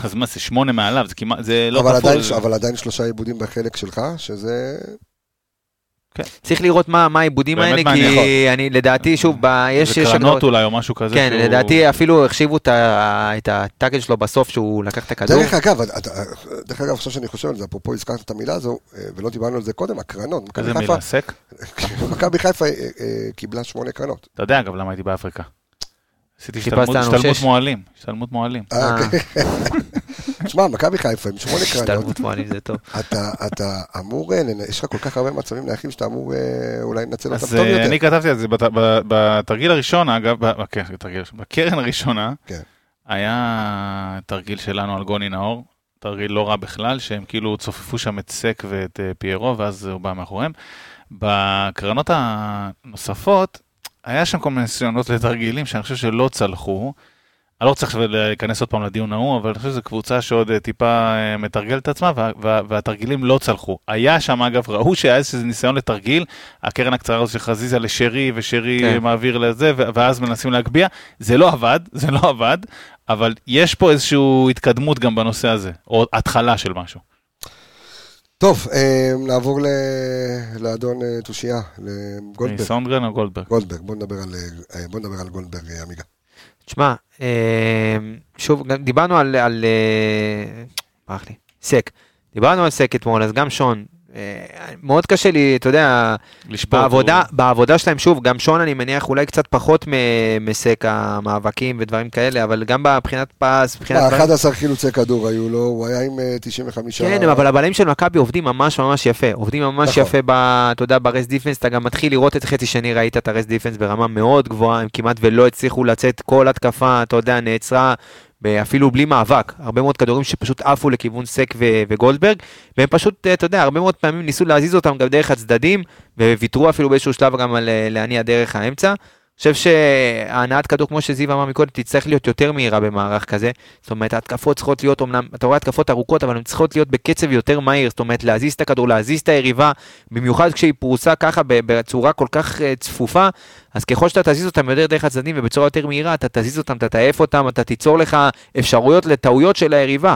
אז מה זה, שמונה מעליו, זה כמעט, זה לא אבל כפול. עדיין, אבל עדיין שלושה עיבודים בחלק שלך, שזה... צריך לראות מה מה העיבודים האלה, מעניין. כי אני, לדעתי, שוב, ב- יש... זה יש קרנות. אולי או משהו כזה. כן, שהוא- לדעתי אפילו החשיבו את הטאקל שלו בסוף, שהוא לקח את הכדור. דרך אגב, דרך אגב, עכשיו שאני חושב על זה, אפרופו הזכרת את המילה הזו, אה, ולא דיברנו על זה קודם, הקרנות. איזה מילה, סק? מכבי חיפה אה, אה, קיבלה שמונה קרנות. אתה יודע אגב למה הייתי באפריקה. עשיתי השתלמות. מועלים, השתלמות מועלים. אה, אה. אוקיי. שמע, מכבי חיפה עם שמונה קרנות, השתלמות מועלים זה טוב. אתה, אתה אמור, אה, יש לך כל כך הרבה מצבים נייחים שאתה אמור אה, אולי לנצל אותם אז טוב אה, יותר. אני כתבתי על זה בת- ב- בתרגיל הראשון, אגב, ב- כן, בתרגיל הראשון, בקרן הראשונה, כן. היה תרגיל שלנו על גוני נאור, תרגיל לא רע בכלל, שהם כאילו צופפו שם את סק ואת פיירו, ואז הוא בא מאחוריהם. בקרנות הנוספות, היה שם כל מיני ניסיונות לתרגילים שאני חושב שלא צלחו. אני לא רוצה עכשיו להיכנס עוד פעם לדיון ההוא, אבל אני חושב שזו קבוצה שעוד אה, טיפה אה, מתרגלת את עצמה, וה, וה, והתרגילים לא צלחו. היה שם, אגב, ראו שהיה איזה ניסיון לתרגיל, הקרן הקצרה הזו של חזיזה לשרי, ושרי כן. מעביר לזה, ואז מנסים להגביה. זה לא עבד, זה לא עבד, אבל יש פה איזושהי התקדמות גם בנושא הזה, או התחלה של משהו. טוב, אה, נעבור ל- לאדון תושייה, לגולדברג. סונגרן או גולדברג? גולדברג, בוא נדבר על, בוא נדבר על גולדברג, עמיגה. תשמע, אה, שוב, דיברנו על, על אה, ברח לי, סק. דיברנו על סק אתמול, אז גם שון, מאוד קשה לי, אתה יודע. בעבודה, הוא- בעבודה שלהם, שוב, גם שון אני מניח אולי קצת פחות מסק המאבקים ודברים כאלה, אבל גם מבחינת פס, מבחינת... מה, דברים- 11 חילוצי כדור היו לו, הוא היה עם אה, 95... כן, אבל הבלמים של מכבי עובדים ממש ממש יפה, עובדים ממש נכון. יפה, ב, אתה יודע, ב rest defense, אתה גם מתחיל לראות את חצי שני, ראית את ה rest defense ברמה מאוד גבוהה, הם כמעט ולא הצליחו לצאת כל התקפה, אתה יודע, נעצרה, אפילו בלי מאבק, הרבה מאוד כדורים שפשוט עפו לכיוון סק ו- וגולדברג, והם פשוט, אתה יודע, הרבה מאוד פעמים ניסו להזיז אותם גם דרך הצדדים, וויתרו אפילו באיזשהו שלב גם על אה, להניע דרך האמצע. חושב שהנעת כדור, כמו שזיו אמר מקודם, תצטרך להיות יותר מהירה במערך כזה. זאת אומרת, ההתקפות צריכות להיות אמנם, אתה רואה התקפות ארוכות, אבל הן צריכות להיות בקצב יותר מהיר. זאת אומרת, להזיז את הכדור, להזיז את היריבה, במיוחד כשהיא פרוסה ככה בצורה כל כך אה, צפופה, אז ככל שאתה תזיז אותם יותר דרך הצדדים ובצורה יותר מהירה, אתה תזיז אותם, אתה תעף אותם, אתה תיצור לך אפשרויות לטעויות של היריבה.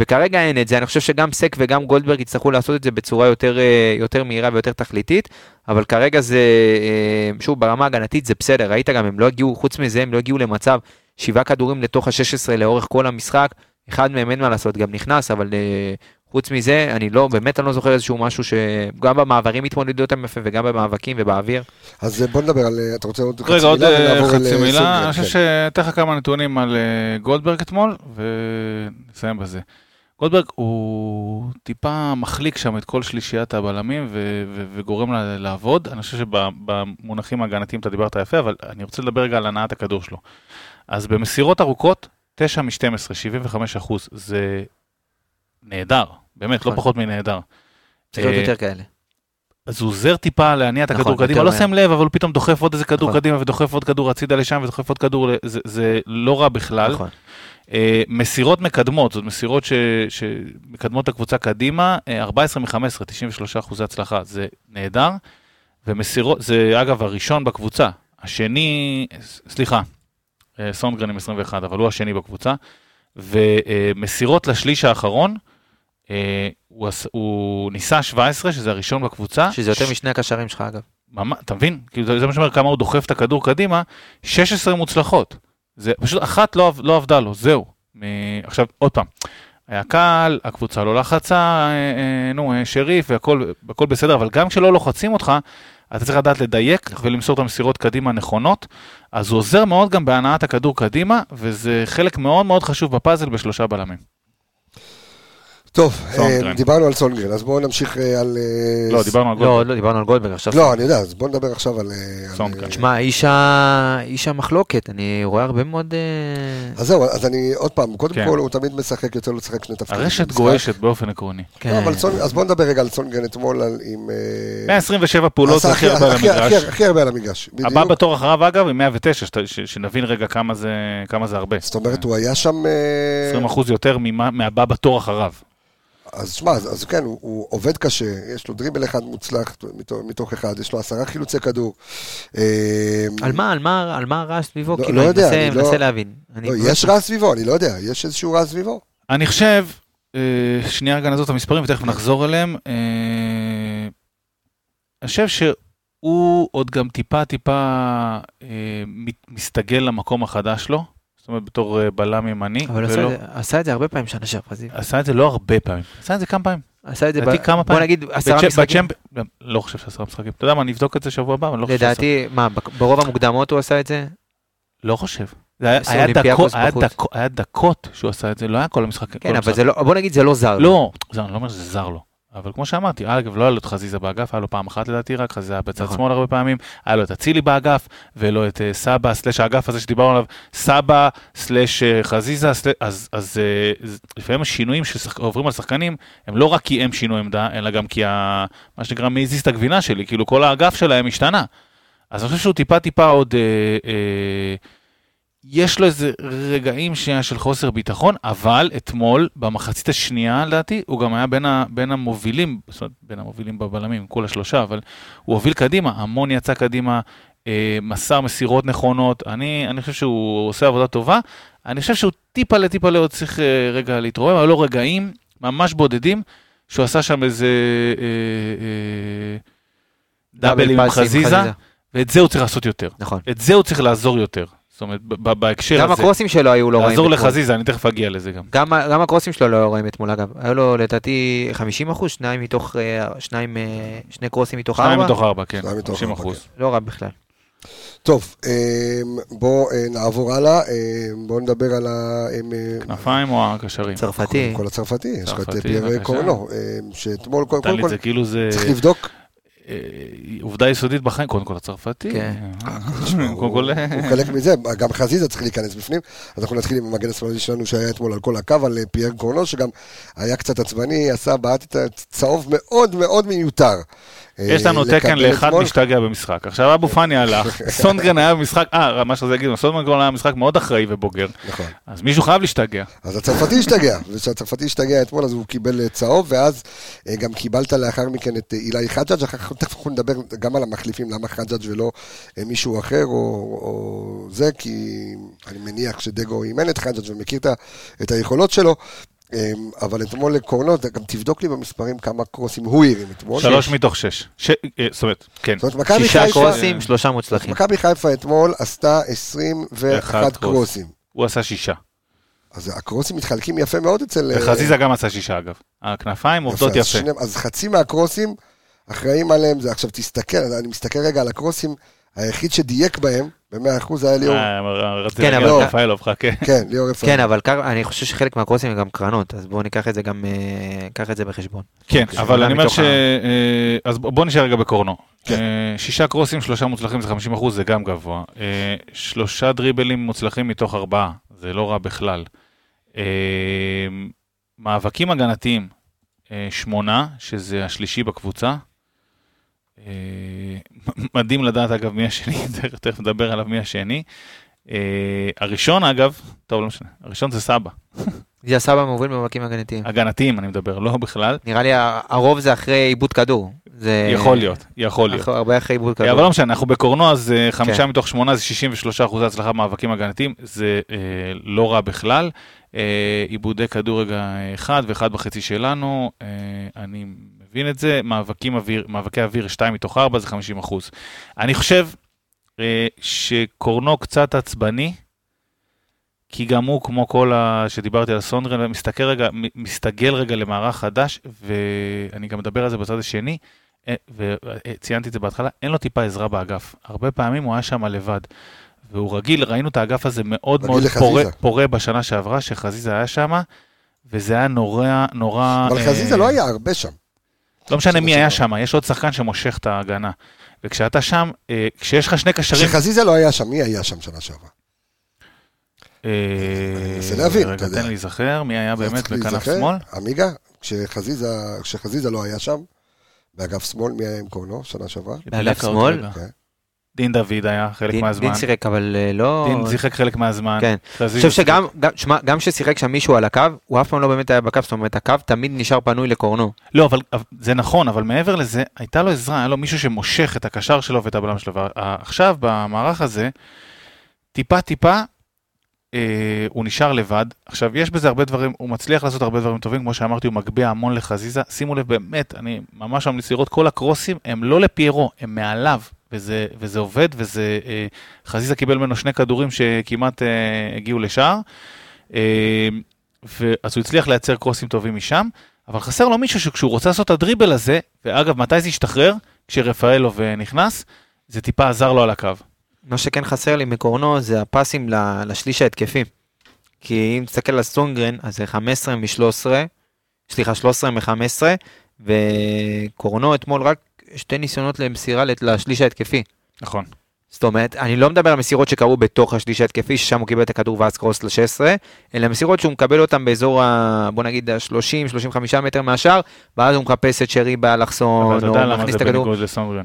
וכרגע אין את זה, אני חושב שגם סק וגם גולדברג יצטרכו לעשות את זה בצורה יותר, אה, יותר מהירה ויותר תכליתית, אבל כרגע זה, אה, שוב, ברמה ההגנתית זה בסדר, ראית גם, הם לא הגיעו, חוץ מזה, הם לא הגיעו למצב שבעה כדורים לתוך ה-16 לאורך כל המשחק, אחד מהם אין מה לעשות, גם נכנס, אבל אה, חוץ מזה, אני לא, באמת אני לא זוכר איזשהו משהו שגם במעברים התמודדו אותם יפה וגם במאבקים ובאוויר. אז בוא נדבר על... אתה רוצה עוד חצי רגע, עוד מילה? אה, ונעבור חצי מילה. אני כן. חושב שאתן לך כמה נתונים על גולדברג אתמול, ונסיים בזה. גולדברג הוא טיפה מחליק שם את כל שלישיית הבלמים ו- ו- וגורם לה לעבוד. אני חושב שבמונחים ההגנתיים אתה דיברת יפה, אבל אני רוצה לדבר רגע על הנעת הכדור שלו. אז במסירות ארוכות, 9 מ-12, 75 אחוז, זה נהדר, באמת, לא נכון. פחות מנהדר. צריך להיות אה, יותר כאלה. אז הוא עוזר טיפה להניע את נכון, הכדור יותר קדימה, לא. שם לב, אבל הוא פתאום דוחף עוד איזה כדור נכון. קדימה ודוחף עוד כדור הצידה לשם ודוחף עוד כדור, זה- זה לא רע בכלל. נכון. אה, מסירות מקדמות, זאת מסירות ש- שמקדמות את הקבוצה קדימה, אה, 14 מ-15, 93 אחוזי הצלחה, זה נהדר. ומסירות, זה אגב הראשון בקבוצה, השני, סליחה, אה, סונגרן עם 21, אבל הוא השני בקבוצה. ומסירות לשליש האחרון, אה, הוא, הוא ניסה 17, שזה הראשון בקבוצה. שזה יותר ש- משני הקשרים שלך אגב. ממש, אתה מבין? כאילו זה מה שאומר כמה הוא דוחף את הכדור קדימה, 16 מוצלחות. זה פשוט אחת לא, לא עבדה לו, זהו. עכשיו, עוד פעם, היה קל, הקבוצה לא לחצה, אה, אה, נו, אה, שריף והכל הכל בסדר, אבל גם כשלא לוחצים אותך, אתה צריך לדעת לדייק ולמסור את המסירות קדימה נכונות. אז הוא עוזר מאוד גם בהנעת הכדור קדימה, וזה חלק מאוד מאוד חשוב בפאזל בשלושה בלמים. טוב, אה. דיברנו על סונגרן, אז בואו נמשיך אה, על... אה, לא, ס- דיברנו על לא, גולדברג. לא דיברנו על גולדברג עכשיו. לא, אני יודע, אז בואו נדבר עכשיו על... סונגרן. תשמע, איש המחלוקת, אני רואה הרבה מאוד... אז זהו, אז אני, עוד פעם, קודם כן. כל הוא תמיד משחק, יוצא לו לשחק שני תפקידים. הרשת. גועשת באופן עקרוני. כן. לא, אז בואו נדבר רגע על סונגרן אתמול, עם... אה, 127 פעולות הכי הרבה על המגרש. הכי- הרבה על המגרש. הבא. בתור אחריו אגב עם 109, שת- ש- שנבין רגע כמה זה, כמה זה הרבה. זאת אומרת, הוא היה שם... אה, 20 אחוז יותר ממה- מהבא בתור אחריו. אז שמע, אז, אז כן, הוא, הוא עובד קשה, יש לו דריבל אחד מוצלח מתוך, מתוך אחד, יש לו עשרה חילוצי כדור. אה, על מה, על מה, על מה הרעש סביבו? לא- כאילו, לא אני יודע, מנסה- אני לא- מנסה להבין. אני לא, באמת- יש רע סביבו, אני לא יודע, יש איזשהו רע סביבו. אני חושב, אה, שנייה רגע נעזוב את המספרים ותכף נחזור אליהם. אה, אני חושב שהוא עוד גם טיפה טיפה מסתגל למקום החדש שלו. זאת אומרת, בתור אה, בלם ימני. אבל הוא עשה ולא- את זה- עשה את זה הרבה פעמים שנה שעברה. עשה את זה לא הרבה פעמים, עשה את זה כמה פעמים. עשה את זה, לדעתי ב- כמה בוא פעמים. נגיד עשרה בצ'מפ- משחקים. בצ'מפ- לא חושב שעשרה משחקים. אתה יודע מה, אני אבדוק את זה שבוע הבא, אבל לא חושב שעשרה. לדעתי, מה, ברוב המוקדמות הוא עשה את זה? לא חושב. זה היה, דקות, היה. דקות, היה דקות שהוא עשה את זה, לא היה כל המשחק. כן, אבל זה לא, בוא נגיד זה לא זר. לא, זה, אני לא אומר שזה זר לו. אבל כמו שאמרתי, אגב, לא היה לו את חזיזה באגף, היה לו פעם אחת לדעתי רק, חזיזה היה בצד נכון. שמאל הרבה פעמים, היה לו את אצילי באגף, ולא את אה, סבא, סלש האגף הזה שדיברנו עליו, סבא, סלש אה, חזיזה, סלש, אז, אז אה, לפעמים השינויים שעוברים על שחקנים, הם לא רק כי הם שינו עמדה, אלא גם כי ה, מה שנקרא, מי הזיז את הגבינה שלי, כאילו כל האגף שלהם השתנה. אז אני חושב שהוא טיפה טיפה עוד... אה, אה, יש לו איזה רגעים שנייה של חוסר ביטחון, אבל אתמול, במחצית השנייה לדעתי, הוא גם היה בין, ה, בין המובילים, זאת אומרת, בין המובילים בבלמים, כל השלושה, אבל הוא הוביל קדימה, המון יצא קדימה, אה, מסר מסירות נכונות, אני, אני חושב שהוא עושה עבודה טובה, אני חושב שהוא טיפה לטיפה עוד צריך אה, רגע להתעורר, אבל לא רגעים ממש בודדים, שהוא עשה שם איזה אה, אה, דאבל עם חזיזה, ואת זה הוא צריך לעשות יותר. נכון. את זה הוא צריך לעזור יותר. זאת אומרת, בהקשר גם הזה, הקרוסים שלו היו לא רעים. לעזור אתמול. לחזיזה, אני תכף אגיע לזה גם. גם, גם הקרוסים שלו לא היו רעים אתמול אגב. היו לו לדעתי 50 אחוז, שניים מתוך, אה, שניים, אה, שני קרוסים מתוך שניים ארבע. מתוך ארבע, כן, שניים מתוך 50 ארבע, אחוז. לא רע בכלל. טוב, אמ, בואו אה, נעבור הלאה, בואו נדבר על ה... אה, כנפיים או הקשרים? צרפתי. כל הצרפתי, יש לך את פייר. קורנו, שאתמול, קודם כל, כאילו זה צריך לבדוק, אה, עובדה יסודית בחיים, קודם כל הצרפתי. כן. אה, תשמע, קודם הוא כל, הוא חלק מזה, גם חזיזה צריך להיכנס בפנים, אז אנחנו נתחיל עם המגן השמאלי שלנו שהיה אתמול על כל הקו, על אה, פייר קורנו, שגם היה קצת עצבני, עשה בעט את הצהוב מאוד מאוד מיותר. יש לנו אה, תקן לאחד. משתגע במשחק. עכשיו אבו פאני הלך, סונגרן היה במשחק, אה, מה שזה יגידו, סונגרן היה במשחק מאוד אחראי ובוגר, נכון. אז מישהו חייב להשתגע. אז הצרפתי השתגע, וכשהצרפתי השתגע אתמול אז הוא קיבל אה, צהוב, ואז אה, גם קיבלת לאחר מכן את אה, אילי חג'אג', אחר כך תכף אנחנו נדבר גם על המחליפים, למה חג'אג' ולא אה, מישהו אחר, או, זה, כי אני מניח שדגו אימן את חג'אג' ומכיר את היכולות שלו. אה, אבל אתמול לקורנות, גם תבדוק לי במספרים כמה קרוסים הוא הרים אתמול. שלוש מתוך שש. ש- אה, זאת אומרת, כן. זאת אומרת, מכבי שישה חיפה, קרוסים, שלושה מוצלחים. מכבי חיפה אתמול עשתה 21 אחד קרוס. קרוסים. הוא עשה שישה. אז הקרוסים מתחלקים יפה מאוד אצל... אה, וחזיזה גם עשה שישה אגב. הכנפיים עובדות יפה. שני- אז חצי מהקרוסים אחראים עליהם, זה עכשיו תסתכל, אני מסתכל רגע על הקרוסים, היחיד שדייק בהם, ב-100% היה ליאור, אה, רציתי כן, להגיד אבל- על רפאלוב, חכה. כן, ליאור רפאל. כן, אבל אני חושב שחלק מהקרוסים הם גם קרנות, אז בואו ניקח את זה גם, אה, ניקח את זה בחשבון. כן, אבל אני אומר ש... אה, אז ב- בוא נשאר רגע בקורנו. כן. אה, שישה קרוסים, שלושה מוצלחים זה 50 אחוז, זה גם גבוה. אה, שלושה דריבלים מוצלחים מתוך ארבעה, זה לא רע בכלל. אה, מאבקים הגנתיים, אה, שמונה, שזה השלישי בקבוצה. אה, מדהים לדעת אגב מי השני, תכף- נדבר עליו מי השני. אה, הראשון אגב, טוב לא משנה, הראשון זה סבא, זה הסבא מוביל במאבקים הגנתיים. הגנתיים אני מדבר, לא בכלל. נראה לי הרוב זה אחרי עיבוד כדור. זה- יכול להיות, יכול להיות. הרבה אחרי עיבוד אבל כדור. לא משנה, אנחנו בקורנו, אז אה, חמישה כן. מתוך שמונה זה 63 אחוזי הצלחה במאבקים הגנתיים, זה אה, לא רע בכלל. אה, עיבודי כדור רגע אה, אחד ואחד בחצי שלנו, אה, אני מבין את זה, מאבקים אוויר, מאבקי אוויר 2 מתוך 4 זה 50 אחוז. אני חושב אה, שקורנו קצת עצבני, כי גם הוא, כמו כל ה... שדיברתי על סונדרן, מסתכל רגע, מסתגל רגע למערך חדש, ואני גם מדבר על זה בצד השני, אה, וציינתי את זה בהתחלה, אין לו טיפה עזרה באגף. הרבה פעמים הוא היה שם לבד. והוא רגיל, ראינו את האגף הזה מאוד מאוד. פורה, פורה בשנה שעברה, שחזיזה היה שם, וזה היה נורא, נורא... אבל אה, חזיזה לא היה הרבה שם. לא משנה שנה מי היה. שם, יש עוד שחקן שמושך את ההגנה. וכשאתה שם, אה, כשיש לך שני קשרים... כשחזיזה לא היה שם, מי היה שם שנה שעברה? אה, אני מנסה להבין, אתה רגע. תן לי להיזכר, מי היה באמת בכנף. שמאל? עמיגה, כשחזיזה לא היה שם, באגף שמאל, מי היה עם קורנו שנה שעברה? באגף שמאל? דין דוד היה חלק דין- מהזמן. דין שיחק, אבל אה, לא... דין שיחק חלק מהזמן. כן. אני חושב שגם, גם- שמע, גם כששיחק שם מישהו על הקו, הוא אף פעם לא באמת היה בקו, זאת אומרת, הקו תמיד נשאר פנוי לקורנו. לא, אבל זה נכון, אבל מעבר לזה, הייתה לו עזרה, היה לו מישהו שמושך את הקשר שלו ואת הבלם שלו. ועכשיו, במערך הזה, טיפה טיפה, אה, הוא נשאר לבד. עכשיו, יש בזה הרבה דברים, הוא מצליח לעשות הרבה דברים טובים, כמו שאמרתי, הוא מגביה המון לחזיזה. שימו לב, באמת, אני ממש ממליץ לראות, כל הקרוסים הם לא לפיירו, הם מעליו. וזה, וזה עובד, וזה... אה, חזיזה קיבל ממנו שני כדורים שכמעט אה, הגיעו לשער. אה, ואז הוא הצליח לייצר קרוסים טובים משם, אבל חסר לו מישהו שכשהוא רוצה לעשות את הדריבל הזה, ואגב, מתי זה ישתחרר? כשרפאלוב נכנס, זה טיפה עזר לו על הקו. מה שכן חסר לי מקורנו זה הפסים לשליש ההתקפי. כי אם תסתכל על סונגרן, אז זה 15 מ-13, סליחה, 13 מ-15, וקורנו אתמול רק שתי ניסיונות למסירה לשליש ההתקפי. נכון. זאת אומרת, אני לא מדבר על מסירות שקרו בתוך השליש ההתקפי, ששם הוא קיבל את הכדור ואז קרוס ל-16, אלא מסירות שהוא מקבל אותן באזור ה... בוא נגיד ה-30-35 מטר מהשאר, ואז הוא מחפש את שרי אבל באלכסון, אתה או יודע למה מכניס זה את הכדור. בניגוד לסונגרן.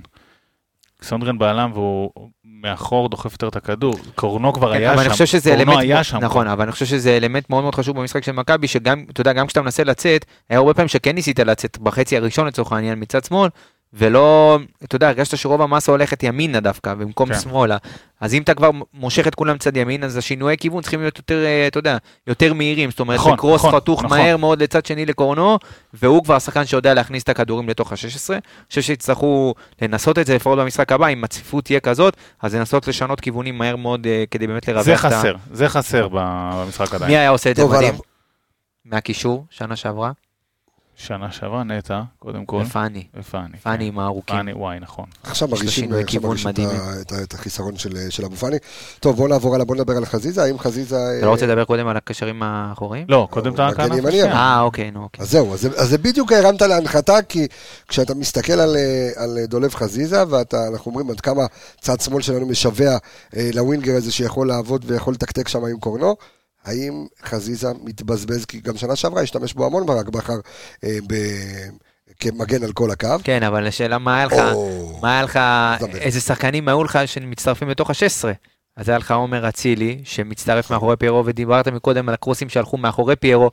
סונגרן בעלם והוא מאחור דוחף יותר את הכדור. קורנו כבר כן, היה אבל שם. אני חושב שזה קורנו אלמנט, היה שם. נכון, אבל אני חושב שזה אלמנט מאוד מאוד חשוב במשחק של מכבי, שגם, אתה יודע, גם כשאתה מנסה לצאת, היה הרבה פעמים שכן ניסית לצאת בחצי הראשון לצורך העניין מצד שמאל, ולא, אתה יודע, הרגשת שרוב המסה הולכת ימינה דווקא, במקום כן. שמאלה. אז אם אתה כבר מושך את כולם צד ימין, אז השינויי כיוון צריכים להיות יותר, אה, אתה יודע, יותר מהירים. זאת אומרת, נכון, זה קרוס נכון, חתוך נכון. מהר מאוד לצד שני לקורנו, והוא כבר השחקן שיודע להכניס את הכדורים לתוך ה-16. אני חושב שיצטרכו לנסות את זה לפחות במשחק הבא, אם הצפיפות תהיה כזאת, אז לנסות לשנות כיוונים מהר מאוד אה, כדי באמת לרווח זה את ה... חסר, זה חסר במשחק עדיין. מי היה עושה את זה מדהים? מהקישור, שנה שעברה? שנה שעברה נטע, קודם כל. ופאני. ופאני. פאני עם הארוכים. פאני, וואי, נכון. עכשיו מרגישים, שינוי עכשיו מרגישים את את את החיסרון של של אבו פאני. טוב, בואו נעבור הלאה, בואו נדבר על חזיזה, האם חזיזה... אתה לא רוצה לדבר קודם על הקשרים האחוריים? לא, קודם אתה כאן. אה, אוקיי, נו, אוקיי. אז זהו, אז, זה- אז זה בדיוק הרמת להנחתה, כי כשאתה מסתכל על, אה, על דולב חזיזה, ואנחנו אומרים עד כמה צד שמאל שלנו משווע אה, לווינגר הזה שיכול לעבוד ויכול לתקתק שם עם קורנו, האם חזיזה מתבזבז, כי גם שנה שעברה השתמש בו המון ברק בכר אה, ב... כמגן על כל הקו. כן, אבל השאלה מה היה לך, או, מה היה לך. איזה שחקנים היו לך שמצטרפים לתוך ה-16? אז היה לך עומר אצילי, שמצטרף מאחורי פיירו, ודיברת מקודם על הקרוסים שהלכו מאחורי פיירו,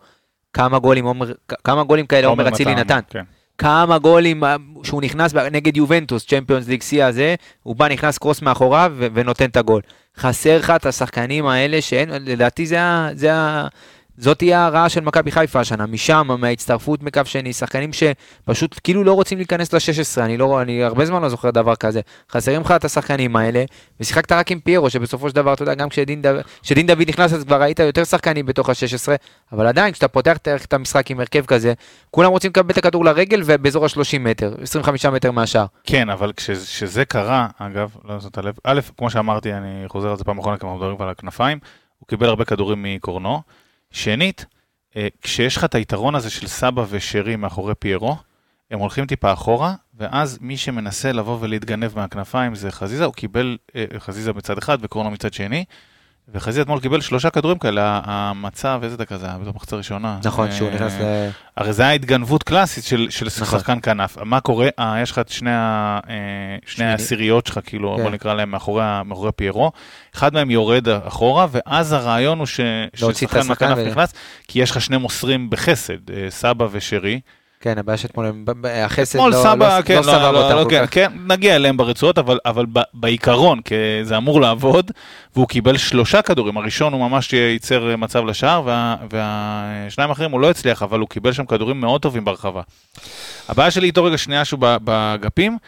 כמה גולים, עומר- כמה גולים כאלה עומר אצילי נתן. כן. כמה גולים אה, שהוא נכנס נגד יובנטוס, צ'מפיונס ליג שיא הזה, הוא בא, נכנס קרוס מאחוריו ונותן את הגול. חסר לך את השחקנים האלה שאין, לדעתי זה ה... זה ה... זאת תהיה הרעה של מכבי חיפה השנה, משם, מההצטרפות מקו שני, שחקנים שפשוט כאילו לא רוצים להיכנס ל-16, אני, לא, אני הרבה זמן לא זוכר דבר כזה. חסרים לך את השחקנים האלה, ושיחקת רק עם פיירו, שבסופו של דבר, אתה יודע, גם כשדין דוד, כשדין דוד נכנס, אז כבר ראית יותר שחקנים בתוך ה-16, אבל עדיין, כשאתה פותח את- את המשחק עם הרכב כזה, כולם רוצים לקבל את הכדור לרגל ובאזור ה-30 מטר, 25 מטר מהשאר. כן, אבל כש- כשזה קרה, אגב, לא שמת לב, א', כמו שאמרתי, אני חוזר על זה פעם אחרונה, כי מדברים על הכנפיים, הוא קיבל הרבה כדורים מקורנו. שנית, אה, כשיש לך את היתרון הזה של סבא ושרי מאחורי פיירו, הם הולכים טיפה אחורה, ואז מי שמנסה לבוא ולהתגנב מהכנפיים זה חזיזה, הוא קיבל אה, חזיזה מצד אחד וקורנו מצד שני, וחזיזה אתמול קיבל שלושה כדורים כאלה, המצב, איזה דקה זה היה, בתוך מחצה ראשונה. נכון, שהוא אה, נכנס ל... הרי זה היה התגנבות קלאסית של, של נכון. שחקן כנף. מה קורה? אה, יש לך את שני, ה- אה, שני העשיריות שלך, כאילו, כן. בוא נקרא להם מאחורי, פיירו. אחד מהם יורד אחורה, ואז הרעיון הוא ש, ששחקן מהכנף ו- נכנס, כי יש לך שני מוסרים בחסד, סבא ושרי. כן, הבעיה שאתמול, הם- החסד לא סבא, לא- כן, לא סבב אותם לא, כן, כך. כן, נגיע אליהם ברצועות, אבל, אבל ב, בעיקרון, כי זה אמור לעבוד, והוא קיבל שלושה כדורים, הראשון הוא ממש ייצר מצב לשער, וה, והשניים האחרים הוא לא הצליח, אבל הוא קיבל שם כדורים מאוד טובים ברחבה. הבעיה שלי איתו רגע שנייה שהוא באגפים,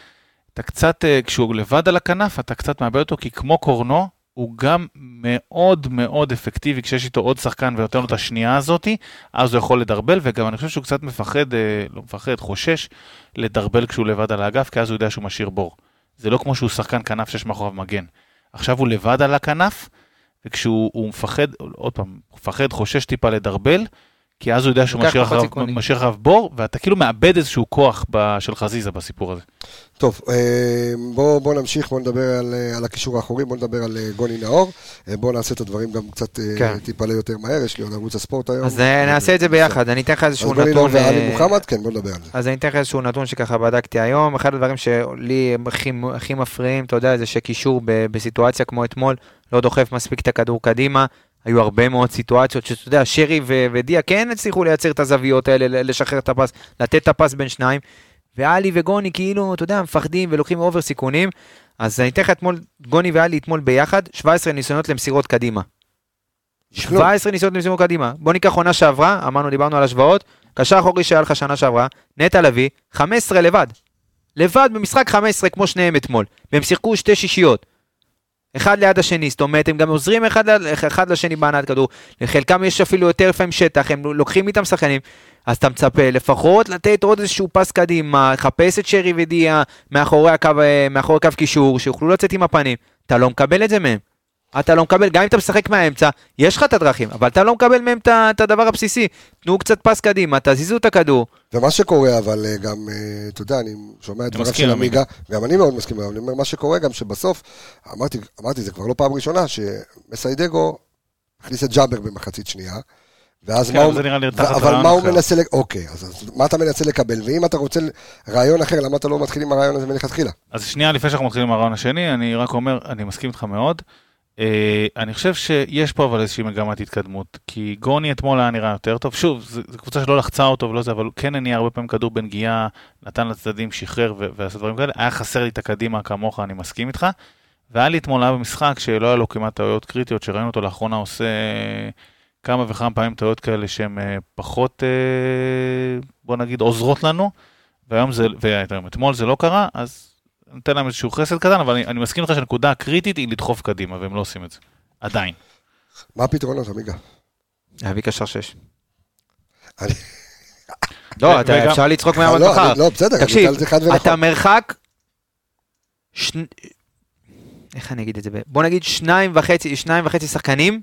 אתה קצת, אה, כשהוא לבד על הכנף, אתה קצת מאבד אותו, כי כמו קורנו, הוא גם מאוד מאוד אפקטיבי כשיש איתו עוד שחקן ונותן לו את השנייה הזאתי, אז הוא יכול לדרבל, וגם אני חושב שהוא קצת מפחד, אה, לא מפחד, חושש לדרבל כשהוא לבד על האגף, כי אז הוא יודע שהוא משאיר בור. זה לא כמו שהוא שחקן כנף שיש מאחוריו מגן. עכשיו הוא לבד על הכנף, וכשהוא הוא מפחד, עוד פעם, מפחד, חושש טיפה לדרבל, כי אז הוא יודע שהוא משאיר אחריו- סיכונים. משאיר אחריו בור, ואתה כאילו מאבד איזשהו כוח ב- של חזיזה בסיפור הזה. טוב, אה, בואו בוא נמשיך, בואו נדבר על, אה, על הקישור האחורי, בואו נדבר על אה, גוני נאור. בואו נעשה את הדברים גם קצת כן. טיפה ליותר מהר, יש לי עוד ערוץ הספורט היום. אז נעשה את זה ביחד, אני אתן לך אז איזשהו גוני נאור נתון. ועלי אה, מוחמד, כן, בואו נדבר על זה. אז אני אתן לך איזשהו נתון שככה בדקתי היום, אחד הדברים שלי הכי, הכי מפריעים, אתה יודע, זה שקישור ב, בסיטואציה כמו אתמול, לא דוחף מספיק את הכדור קדימה, היו הרבה מאוד סיטואציות שאתה יודע, שרי ו- ודיה כן הצליחו לייצר את הזוויות האלה, לשחרר את הפס, לתת את הפס בין שניים, ואלי וגוני כאילו, אתה יודע, מפחדים ולוקחים אובר סיכונים, אז אני אתן לך אתמול, גוני ואלי אתמול ביחד, 17 ניסיונות למסירות קדימה. יש כלום. 17 ניסיונות למסירות קדימה. בוא ניקח עונה שעברה, אמרנו, דיברנו על השוואות, קשר אחורי שהיה לך שנה שעברה, נטע לביא, 15 לבד. לבד במשחק 15 כמו שניהם אתמול. והם שיחקו שתי שישיות. אחד ליד השני, זאת אומרת, הם גם עוזרים אחד, אחד לשני בהנעת כדור. לחלקם יש אפילו יותר לפעמים שטח, הם לוקחים איתם שחקנים. אז אתה מצפה לפחות לתת עוד איזשהו פס קדימה, לחפש את שרי ודיה מאחורי הקו, אה, מאחורי קו קישור, שיוכלו לצאת עם הפנים. אתה לא מקבל את זה מהם. אתה לא מקבל, גם אם אתה משחק מהאמצע, יש לך את הדרכים, אבל אתה לא מקבל מהם את הדבר הבסיסי. תנו קצת פס קדימה, תזיזו את הכדור. ומה שקורה, אבל אה, גם, אה, אתה יודע, אני שומע את דבריו של עמיגה. גם אני מאוד מסכים, אבל אני אומר, מה שקורה גם שבסוף, אמרתי, אמרתי, זה כבר לא פעם ראשונה, שמסיידגו הכניס את ג'אבר במחצית שנייה, ואז כן, מה אבל הוא... ו- אבל מה הוא. מנסה, ל- אוקיי, אז אז מה אתה מנסה לקבל? ואם אתה רוצה רעיון אחר, למה אתה לא מתחיל עם הרעיון הזה מלכתחילה? אז שנייה לפני שאנחנו מתחילים עם הרעיון השני, אני רק אומר, אני מסכים איתך מאוד. אה, אני חושב שיש פה אבל איזושהי מגמת התקדמות, כי גוני אתמול היה נראה יותר טוב, שוב, זו קבוצה שלא לחצה אותו ולא זה, אבל כן הניע הרבה פעמים כדור בנגיעה, נתן לצדדים, שחרר ועשה דברים כאלה, היה חסר לי את הקדימה כמוך, אני מסכים איתך. והיה לי אתמול היה במשחק שלא היה לו כמעט טעויות קריטיות, שראינו אותו לאחרונה עושה כמה וכמה פעמים טעויות כאלה שהן אה, פחות, אה, בוא נגיד, עוזרות לנו, והיום זה, ואתמול זה לא קרה, אז נותן להם איזשהו חסד קטן, אבל אני, אני מסכים איתך שהנקודה הקריטית היא לדחוף קדימה, והם לא עושים את זה. עדיין. מה הפתרונות, עמיגה? להביא קשר שש. אני- לא, אתה- וגם- אפשר לצחוק לא, מחר. אני- לא, בסדר, אני תקשיב. אתה מרחק... שני- איך אני אגיד את זה? ב- בוא נגיד שניים וחצי, שניים וחצי שחקנים.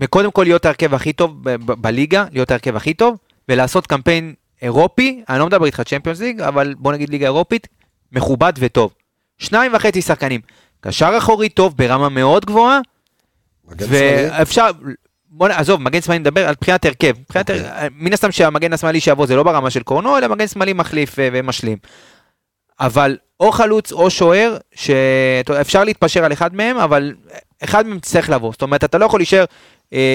וקודם כל להיות ההרכב הכי טוב ב- ב- בליגה, להיות ההרכב הכי טוב, ולעשות קמפיין אירופי, אני לא מדבר איתך צ'מפיונס ליג, אבל בוא נגיד ליגה אירופית, מכובד וטוב. שניים וחצי שחקנים. קשר אחורי טוב ברמה מאוד גבוהה? ואפשר, בוא עזוב, מגן שמאלי נדבר על בחינת הרכב. מבחינת אוקיי. הר- מן הסתם שהמגן השמאלי שיבוא זה לא ברמה של קורנו, אלא מגן שמאלי מחליף אה, ומשלים. אבל או חלוץ או שוער, שאפשר להתפשר על אחד מהם, אבל אחד מהם צריך לבוא. זאת אומרת, אתה לא יכול להישאר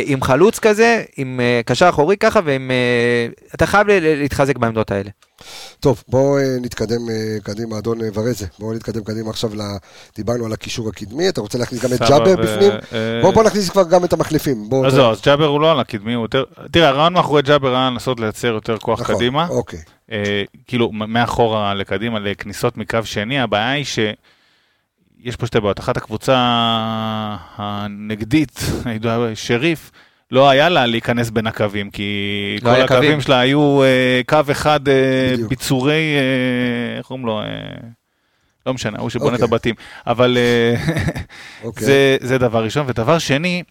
עם חלוץ כזה, עם אה, קשר אחורי ככה, ועם... אה, אתה חייב להתחזק בעמדות האלה. טוב, בואו אה, נתקדם אה, קדימה, אדון אה, ורזה. בואו נתקדם קדימה עכשיו. דיברנו על הקישור הקדמי, אתה רוצה להכניס גם את ג'אבר ו- בפנים? אה, בואו בוא נכניס כבר גם את המחליפים. אז לא, אז ג'אבר הוא לא על הקדמי, הוא יותר... תראה, הרעיון מאחורי ג'אבר היה לנסות לייצר יותר כוח נכון, קדימה. אוקיי. אה, כאילו, מאחורה לקדימה, לכניסות מקו שני, הבעיה היא שיש פה שתי בעיות. אחת, הקבוצה הנגדית, שריף, לא היה לה להיכנס בין הקווים, כי לא כל הקווים קווים. שלה היו אה, קו אחד, אה. ביצורי, אה, איך קוראים לו? אה, לא משנה, הוא שבונה את אוקיי. הבתים. אבל אה, אוקיי. זה, זה דבר ראשון. ודבר שני,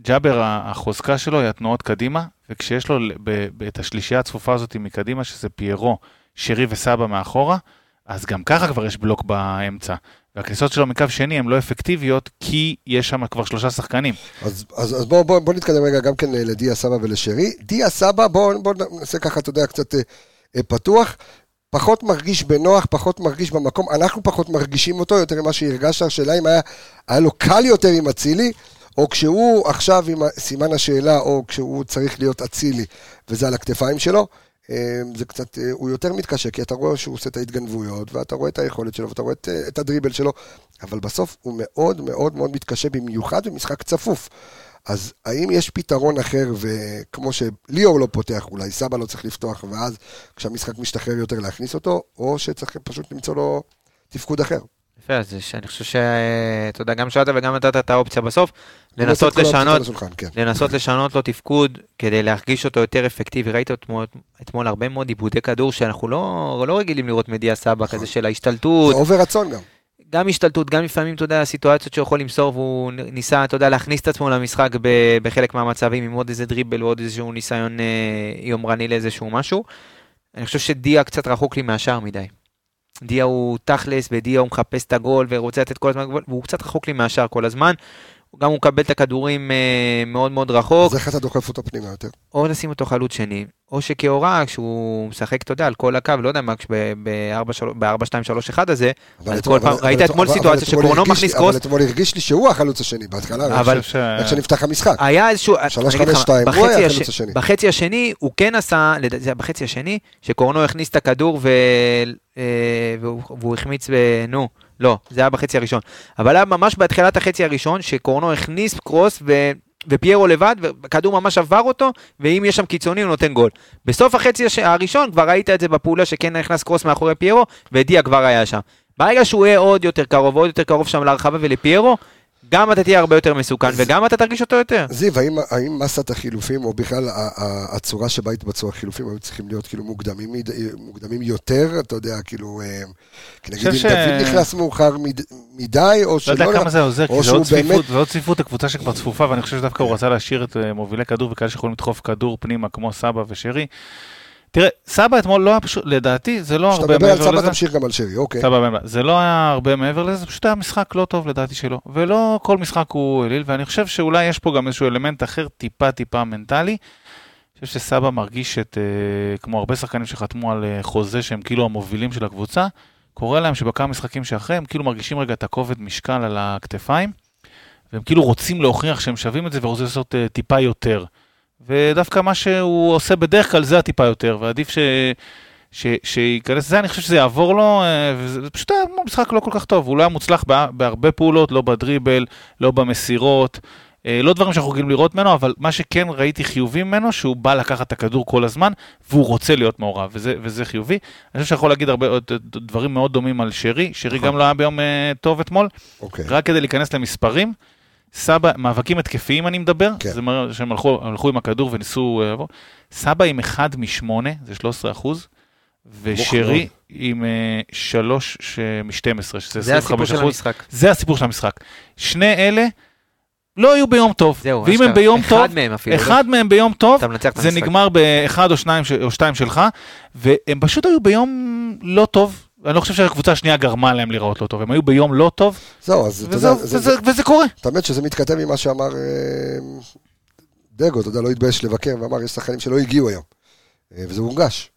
ג'אבר, החוזקה שלו היא התנועות קדימה, וכשיש לו ב- ב- את השלישייה הצפופה הזאת מקדימה, שזה פיירו, שרי וסבא מאחורה, אז גם ככה כבר יש בלוק באמצע. והכניסות שלו מקו שני הן לא אפקטיביות, כי יש שם כבר שלושה שחקנים. אז, אז, אז בואו בוא, בוא נתקדם רגע גם כן אה, לדיה סבא ולשרי. דיה סבא, בואו בוא נעשה ככה, אתה יודע, קצת אה, אה, פתוח. פחות מרגיש בנוח, פחות מרגיש במקום. אנחנו פחות מרגישים אותו יותר ממה שהרגשת. השאלה אם היה, היה לו קל יותר עם אצילי, או כשהוא עכשיו עם סימן השאלה, או כשהוא צריך להיות אצילי, וזה על הכתפיים שלו. אה, זה קצת, אה, הוא יותר מתקשה, כי אתה רואה שהוא עושה את ההתגנבויות, ואתה רואה את היכולת שלו, ואתה רואה את, אה, את הדריבל שלו, אבל בסוף הוא מאוד מאוד מאוד מתקשה, במיוחד במשחק צפוף. אז האם יש פתרון אחר, וכמו שליאור לא פותח, אולי סבא לא צריך לפתוח, ואז כשהמשחק משתחרר יותר להכניס אותו, או שצריך פשוט למצוא לו תפקוד אחר. יפה, אז זה- אני חושב שאתה יודע, גם שאלת וגם נתת את האופציה בסוף, לנסות לשנות, על השולחן, כן. לנסות לשנות לו תפקוד כדי להרגיש אותו יותר אפקטיבי. ראית אתמול, אתמול הרבה מאוד עיבודי כדור שאנחנו לא, לא רגילים לראות מדיה סבא כזה של זה ההשתלטות, עובר רצון גם. גם השתלטות, גם לפעמים, אתה יודע, סיטואציות שהוא יכול למסור והוא ניסה, אתה יודע, להכניס את עצמו למשחק בחלק מהמצבים עם עוד איזה דריבל או עוד איזשהו ניסיון אה, יומרני לאיזשהו משהו. אני חושב שדיה קצת רחוק לי מהשאר מדי. דיה הוא תכלס, ודיה הוא מחפש את הגול ורוצה לתת כל הזמן והוא קצת רחוק לי מהשאר כל הזמן. גם הוא מקבל את הכדורים אה, מאוד מאוד רחוק, אז איך אתה דוחף אותו פנימה יותר? או לשים אותו חלוץ שני, או שכהוראה, כשהוא משחק, אתה יודע, על כל הקו, לא יודע מה, ב-4-2-3-1 הזה, אז כל פעם- ראית אתמול סיטואציה שקורנו מכניס קרוס? אבל אתמול הרגיש לי שהוא החלוץ השני בהתחלה. איך שנפתח המשחק. היה איזשהו, שלוש, אני אגיד חמש, לך, שתיים, הוא בחצי היה החלוץ השני. בחצי השני הוא כן עשה, לדע- זה היה בחצי השני, שקורנו הכניס את הכדור. אה, והוא, החמיץ. נו, לא, זה היה בחצי הראשון. אבל היה ממש בתחילת החצי הראשון, שקורנו הכניס קרוס ו... ופיירו לבד, והכדור ממש עבר אותו, ואם יש שם קיצוני הוא נותן גול. בסוף החצי הש- הראשון כבר ראית את זה בפעולה שכן נכנס קרוס מאחורי פיירו, ודיה כבר היה שם. ברגע שהוא יהיה עוד יותר קרוב, עוד יותר קרוב שם להרחבה ולפיירו, גם אתה תהיה הרבה יותר מסוכן, וגם אתה תרגיש אותו יותר. זיו, האם, האם מסת החילופים, או בכלל הצורה שבה התבצעו החילופים, היו צריכים להיות כאילו מוקדמים, מוקדמים יותר, אתה יודע, כאילו, אה, כי נגיד אם ש- דוד נכנס מאוחר מד, מדי, או לא שלא... יודע כמה זה עוזר, כי זה עוד צפיפות, באמת- זה עוד צפיפות לקבוצה שכבר צפופה, ואני חושב שדווקא הוא רצה להשאיר את אה, מובילי כדור וכאלה שיכולים לדחוף כדור פנימה, כמו סבא ושרי. תראה, סבא אתמול לא היה פשוט, לדעתי, זה לא כשאתה הרבה מדבר על מעבר סבא לזה. תמשיך גם על שרי, אוקיי. סבא, בעיה. זה לא היה הרבה מעבר לזה, זה פשוט היה משחק לא טוב לדעתי שלו. ולא כל משחק הוא אליל, ואני חושב שאולי יש פה גם איזשהו אלמנט אחר, טיפה טיפה מנטלי. אני חושב שסבא מרגיש את, אה, כמו הרבה שחקנים שחתמו על אה, חוזה שהם כאילו המובילים של הקבוצה, קורה להם שבכמה משחקים שאחרי הם כאילו מרגישים רגע את הכובד משקל על הכתפיים. והם כאילו רוצים להוכיח שהם שווים את זה ורוצים לעשות אה, טיפה יותר. ודווקא מה שהוא עושה בדרך כלל זה הטיפה יותר, ועדיף ש... ש... שייכנס לזה, אני חושב שזה יעבור לו, אה, וזה פשוט היה משחק לא כל כך טוב, הוא לא היה מוצלח בה- בהרבה פעולות, לא בדריבל, לא במסירות, אה, לא דברים שאנחנו רגילים לראות ממנו, אבל מה שכן ראיתי חיובי ממנו, שהוא בא לקחת את הכדור כל הזמן, והוא רוצה להיות מעורב, וזה, וזה חיובי. אני חושב שיכול להגיד הרבה דברים מאוד דומים על שרי, שרי נכון. גם לא היה ביום אה, טוב אתמול, אוקיי. רק כדי להיכנס למספרים, סבא, מאבקים התקפיים אני מדבר, כן. זה אומר שהם הלכו, הלכו עם הכדור וניסו אה, לעבור. סבא עם 1 מ-8, זה 13 אחוז, ושרי. עם 3 מ-12, שזה זה 25 הסיפור של אחוז. המשחק. זה הסיפור של המשחק. שני אלה לא היו ביום טוב, זהו, ואם אשכרה. הם ביום טוב, אחד מהם אפילו. לא? אחד מהם ביום טוב, זה המשחק. נגמר באחד או שניים, ש- או שתיים שלך, והם פשוט היו ביום לא טוב. אני לא חושב שהקבוצה השנייה גרמה להם להיראות לא טוב, הם היו ביום לא טוב, זהו, אז אתה וזה, יודע, זה- וזה, וזה קורה. אתה האמת שזה מתכתב עם מה שאמר אה, דגו, אתה יודע, לא התבייש לבקר, ואמר, יש שחקנים שלא הגיעו היום. אה, וזה הורגש.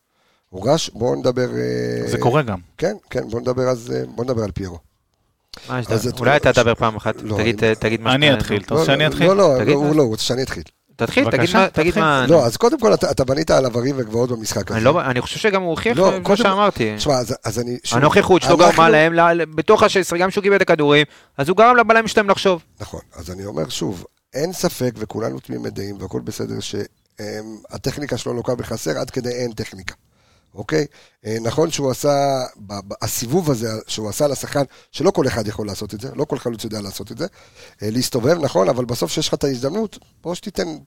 הורגש, בואו נדבר... אה, זה קורה גם. כן, כן, בואו נדבר אז, בואו נדבר על פיירו. אולי אתה תדבר פעם אחת, לא, תגיד- אני- תגיד מה אני שאתה- אתחיל, אתה לא, רוצה שאני לא, אתחיל? לא. הוא לא, הוא רוצה שאני אתחיל. תתחיל, תגיד מה, תגיד. מה... לא, אז קודם כל, אתה בנית על עברים וגבעות במשחק הזה. אני לא- אני חושב שגם הוא הוכיח לא, את מה שאמרתי. תשמע, אז- אז אני... הנוכחות שלו גרמה להם, ל- בתוך ה-16, גם שהוא קיבל את הכדורים, אז הוא גרם לבלמים שלהם לחשוב. נכון, אז אני אומר שוב, אין ספק, וכולנו תמימי דעים, והכל בסדר, שהטכניקה שלו לוקה בחסר, עד כדי אין טכניקה, אוקיי? אה, נכון שהוא עשה, הסיבוב הזה שהוא עשה לשחקן, שלא כל אחד יכול לעשות את זה, לא כל חלוץ יודע לעשות את זה, אה, להסתובב, נכון, אבל בסוף שיש לך את ההזדמנות, בוא שתיתן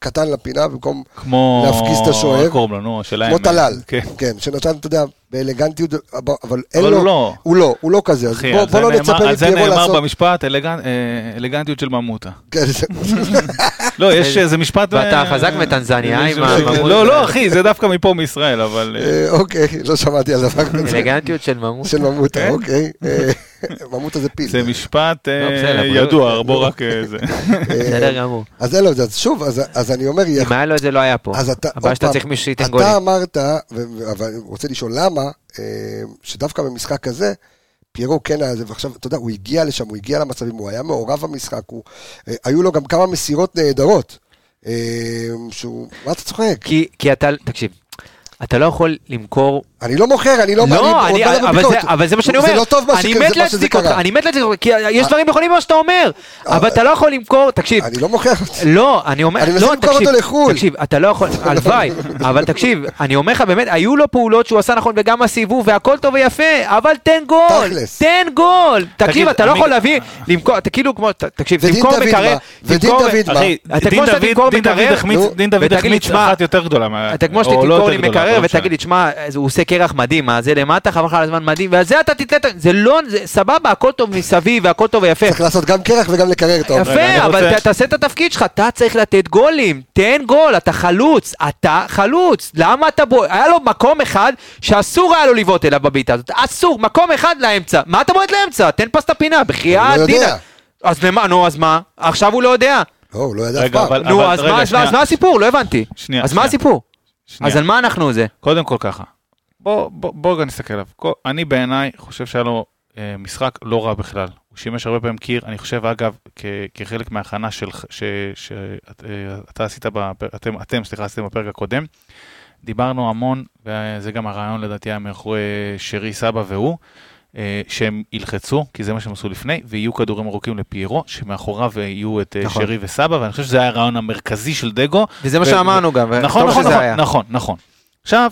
קטן לפינה במקום, כמו... להפגיז את השוער. איך קוראים לו, נו, השאלה כמו טלל, כן. כן, שנתן, אתה יודע, באלגנטיות, אבל אין אבל לו, הוא לא. הוא לא, הוא לא כזה, אז אחי, בוא בוא זה לא נצפה על זה מפיירו נאמר לעשות, במשפט אלגנ- אה, אלגנטיות של ממוטה. כן, לא, יש איזה משפט... ואתה אה, חזק מטנזניה אה, עם הממוטה. לא, לא, אחי, זה דווקא מפה מישראל, אבל... אוקיי, לא שמעתי על דבר כזה. אלגנטיות של ממוט. של ממוטה, כן? אוקיי. ממוטה זה פיל. זה משפט לא, בריאות. ידוע, בוא רק זה. בסדר גמור. אז אין לו את זה, אז שוב, אז- אז אני אומר, אם היה לו את זה לא היה פה. אז אתה, הבעיה שאתה צריך מישהו שייתן גולים. אתה אמרת, ו- ו- אבל אני רוצה לשאול למה, שדווקא במשחק כזה, פיירו כן היה זה, ועכשיו, אתה יודע, הוא הגיע לשם, הוא הגיע למצבים, הוא היה מעורב במשחק, הוא, אה, היו לו גם כמה מסירות נהדרות. אה, שהוא, מה אתה צוחק? כי כי אתה, תקשיב, אתה לא יכול למכור אני לא מוכר, אני לא... לא, אני אני, לא אבל. זה, אבל זה מה שאני זה אומר. לא טוב מה אני שכ- מת זה מה שזה להצדיק אותך, קרה. אני מת להצדיק אותך, כי יש דברים נכונים במה שאתה אומר, אבל אתה לא יכול למכור, תקשיב, אני לא מוכר. לא, אני אומר, אני מנסה לא, למכור תקשיב, אותו לחו"ל. תקשיב, אתה לא יכול, הלוואי, אבל תקשיב, אני אומר לך באמת, היו לו פעולות שהוא עשה נכון וגם הסיבוב והכל טוב ויפה, אבל תן גול, תכלס. תן גול, תקשיב, אתה לא יכול להביא, למכור, אתה כאילו כמו, תקשיב, תמכור מקרר? ודין דוד מה? דין דוד- החמיץ, אחת יותר גדולה. מה- אתה כמו שתמכור לי מקרר לא ותגיד. לי, תשמע, הוא עושה קרח מדהים, מה זה למטה, חבל לך על הזמן מדהים, ועל זה אתה תתלה, זה לא, זה סבבה, הכל טוב מסביב והכל טוב ויפה. צריך לעשות גם קרח וגם לקרר טוב. יפה, אבל רוצה- ת- תעשה את התפקיד שלך, אתה צריך לתת גולים, תן גול, אתה חלוץ, אתה חלוץ, למה אתה בועט? היה לו מקום אחד שאסור היה לו לבעוט אליו בבעיטה הזאת, אסור, מקום אחד לאמצע, מה אתה בועט לאמצע? תן פס את הפינה, לא בחייאת. דינה. אז למה, נו, אז מה? עכשיו הוא לא יודע. לא, הוא לא ידע אף פעם. נו, אז מה- הסיפור? לא הבנתי. שנייה, אז מה. הסיפור? שנייה. אז על מה אנחנו זה? קודם כל ככה, בוא, בוא, בוא רגע נסתכל עליו. כל- אני בעיניי חושב שהיה לו אה, משחק לא רע בכלל. הוא שימש הרבה פעמים קיר, אני חושב אגב, כ, כחלק מההכנה שאתה עשית, בפר, אתם, אתם, סליחה, עשיתם בפרק הקודם, דיברנו המון, וזה גם הרעיון לדעתי היה מאחורי שרי סבא והוא, אה, שהם ילחצו, כי זה מה שהם עשו לפני, ויהיו כדורים ארוכים לפיירו, שמאחוריו יהיו את אה, נכון. שרי וסבא, ואני חושב שזה היה הרעיון המרכזי של דגו, וזה מה ו- שאמרנו גם, נכון, נכון, נכון, היה. נכון, נכון. עכשיו,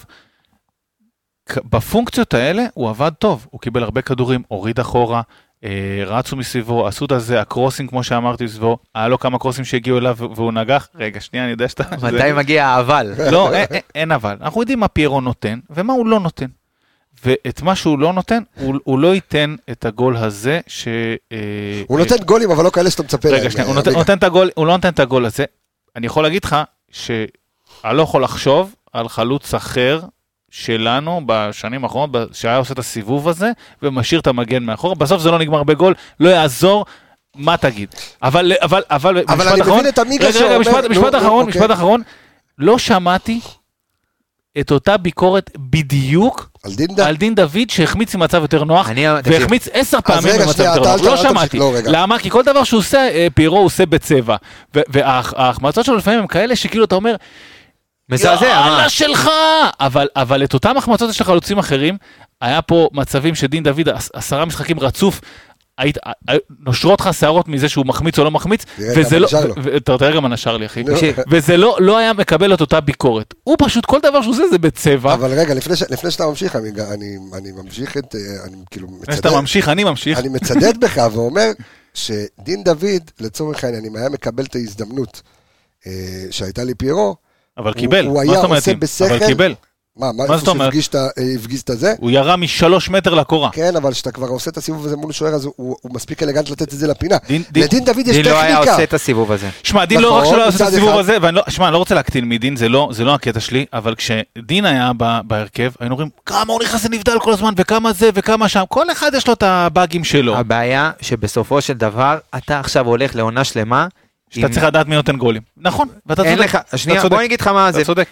בפונקציות האלה הוא עבד טוב, הוא קיבל הרבה כדורים, הוריד אחורה, אה, רצו מסביבו, עשו את הזה, הקרוסינג כמו שאמרתי מסביבו, היה לו כמה קרוסים שהגיעו אליו והוא נגח, רגע שנייה אני יודע שאתה... מתי מגיע האבל? לא, אין אבל, אנחנו יודעים מה פיירו נותן ומה הוא לא נותן. ואת מה שהוא לא נותן, הוא, הוא לא ייתן את הגול הזה ש... אה, הוא אה, נותן גולים, אבל לא כאלה שאתה מצפה להם. רגע, שנייה, הוא אה, נותן, נותן הגול, הוא לא נותן את הגול הזה. אני יכול להגיד לך שאני לא יכול לחשוב על חלוץ אחר שלנו בשנים האחרונות, שהיה עושה את הסיבוב הזה ומשאיר את המגן מאחור. בסוף זה לא נגמר בגול, לא יעזור. מה תגיד? אבל, אבל, אבל, אבל משפט אחרון, רגע, רגע, משפט, משפט נו, אחרון, אוקיי. משפט אחרון, לא שמעתי את אותה ביקורת בדיוק על דינדה? על דין דוד שהחמיץ ממצב יותר נוח. והחמיץ עשר פעמים במצב יותר נוח. לא שמעתי. לא. למה? כי כל דבר שהוא עושה, אה, פירו הוא עושה בצבע. וההחמצות שלו לפעמים הם כאלה שכאילו אתה אומר, מזעזע, מה? יאללה שלך! אבל, אבל את אותם החמצות של חלוצים אחרים, היה פה מצבים שדין דוד עש- עשרה משחקים רצוף. היית, אה, נושרות לך שערות מזה שהוא מחמיץ או לא מחמיץ, וזה לא, אתה תראה גם מה נשאר לי אחי, נו. וזה לא, לא היה מקבל את אותה ביקורת, הוא פשוט כל דבר שהוא עושה זה בצבע, אבל רגע, לפני ש- לפני שאתה ממשיך, אני- אני אני ממשיך את... אה, אני כאילו לפני שאתה מצדד- ממשיך אני ממשיך, אני מצדד בך ואומר שדין דוד, לצורך העניין, אם היה מקבל את ההזדמנות אה, שהייתה לי פיירו, אבל קיבל, הוא מה היה זאת אומרת, עושה? בשכל. אבל קיבל, מה, מה, זאת אומרת? שהפגיש את ה- אה, הפגיש את הזה? הוא ירה משלוש מטר לקורה, כן, אבל כשאתה כבר עושה את הסיבוב הזה מול שוער, אז הוא- הוא מספיק אלגנט לתת את זה לפינה. דין- דין- לדין דוד יש דין לא היה טכניקה. עושה את הסיבוב הזה. שמע, דין לא נכון, רק שלא עושה את הסיבוב אחד. הזה, ואני לא, שמע, אני לא רוצה להקטין מדין, זה לא, זה לא הקטע שלי, אבל כשדין היה ב- בהרכב, היינו אומרים, כמה הוא נכנס לנבדל כל הזמן, וכמה זה, וכמה שם, כל אחד יש לו את הבאגים שלו. הבעיה שבסופו של דבר, אתה עכשיו הולך לעונה שלמה. שאתה עם- צריך לדעת מי נותן גולים. נכון, ואתה אין צודק. לך, שנייה, צודק. בוא אני אגיד לך מה זה. אתה צודק.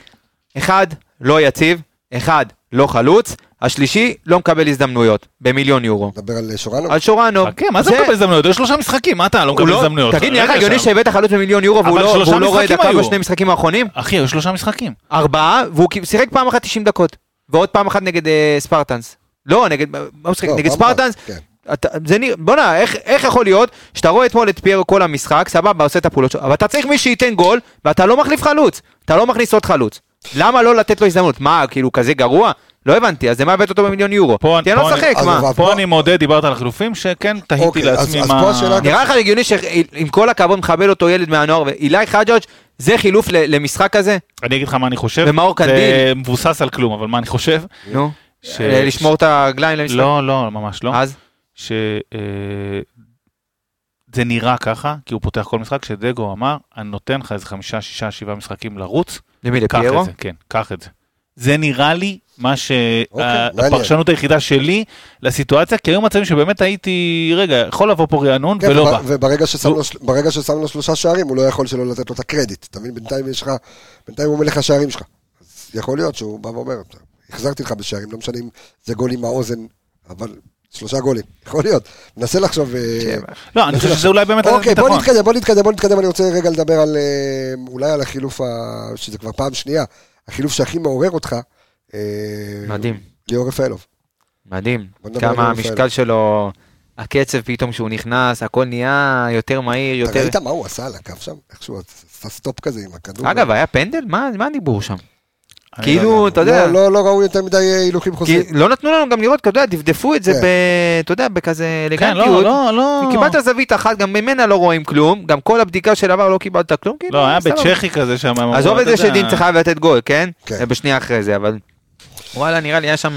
אחד, לא יציב, אחד, לא חלוץ, השלישי, לא מקבל הזדמנויות, במיליון יורו. נדבר על שורנו? על שורנו. חכה, מה זה מקבל הזדמנויות? יש שלושה משחקים, מה אתה לא מקבל לא- הזדמנויות? תגיד, נראה לך הגיוני. שהבאת חלוץ במיליון יורו והוא לא לא רואה דקה. בשני משחקים האחרונים? אחי, היו שלושה משחקים. ארבעה, והוא שיחק פעם אחת 90 דקות. ועוד פעם אחת נגד אה, ספרטנס. לא, נגד? לא, ספרטנס? כן. אתה- זה נראה, בואנה, איך, איך יכול להיות שאתה רואה אתמול את פיירו כל המשחק, סבבה, עושה את הפעולות שלו, אבל אתה צריך מי שייתן גול, ואתה לא מחליף חלוץ, אתה לא מכניס עוד חלוץ. למה לא לתת לו הזדמנות? מה, כאילו כזה גרוע? לא הבנתי, אז למה הבאת אותו במיליון יורו? תן לו לשחק, מה? פה פה- אני מודה, דיברת על החילופים, שכן, תהיתי אוקיי, לעצמי אז מה... נראה לך הגיוני שעם כל הכבוד מכבד אותו ילד מהנוער, ואילי חג'אג' זה חילוף למשחק הזה? אני אגיד לך מה אני חושב. ומאור זה קנדיל. מבוסס על כלום, אבל מה אני חושב? נו, ש- אה, לשמור את הרגליים למשחק? לא, לא, ממש לא. אז? זה נראה ככה, כי הוא פותח כל משחק, שדגו אמר, אני נותן לך איזה חמישה, שישה, שבעה משחקים לרוץ, למי, לפיירו? כן, קח את זה. זה נראה לי מה ש... אוקיי. הפרשנות היחידה שלי לסיטואציה, כי היו מצבים שבאמת הייתי, רגע, יכול לבוא פה רענון כן, ולא וב- בא. וברגע ששם לו ברגע ששם לו שלושה שערים, הוא לא יכול שלא לתת לו את הקרדיט. אתה מבין? בינתיים יש לך, בינתיים הוא מלך השערים שלך. אז יכול להיות שהוא בא ואומר, החזרתי לך בשערים, לא משנה אם זה גול עם האוזן, אבל שלושה גולים. יכול להיות. מנסה לחשוב... אה, שבע. לא, אני חושב שזה אולי באמת... אוקיי, בוא. נתקדם, בוא נתקדם, בוא נתקדם, אני רוצה רגע לדבר על, אה, אולי על החילוף, שזה כבר פעם שנייה, החילוף שהכי מעורר אותך. אה, מדהים, ליאור רפאלוב. מדהים. כמה. המשקל שלו, הקצב פתאום שהוא נכנס, הכל נהיה יותר מהיר, אתה יותר... ראית מה הוא עשה על הקו שם? איכשהו עשה סטופ כזה עם הכדור. אגב, היה פנדל? מה מה הדיבור שם? כאילו, לא. אתה יודע, לא, לא, לא ראו יותר מדי אה, הילוכים כי חוזרים. לא נתנו לנו גם לראות, אתה יודע, דפדפו את זה, כן. אתה יודע, בכזה כן, לא, אלגנטיות. לא, לא. קיבלת זווית אחת, גם ממנה לא רואים כלום, גם כל הבדיקה של עבר לא קיבלת כלום, כאילו, לא, היה. בצ'כי כזה שם. עזוב את זה שדין צריך לתת גול, כן? כן. זה בשנייה אחרי זה, אבל... וואלה, נראה לי היה שם...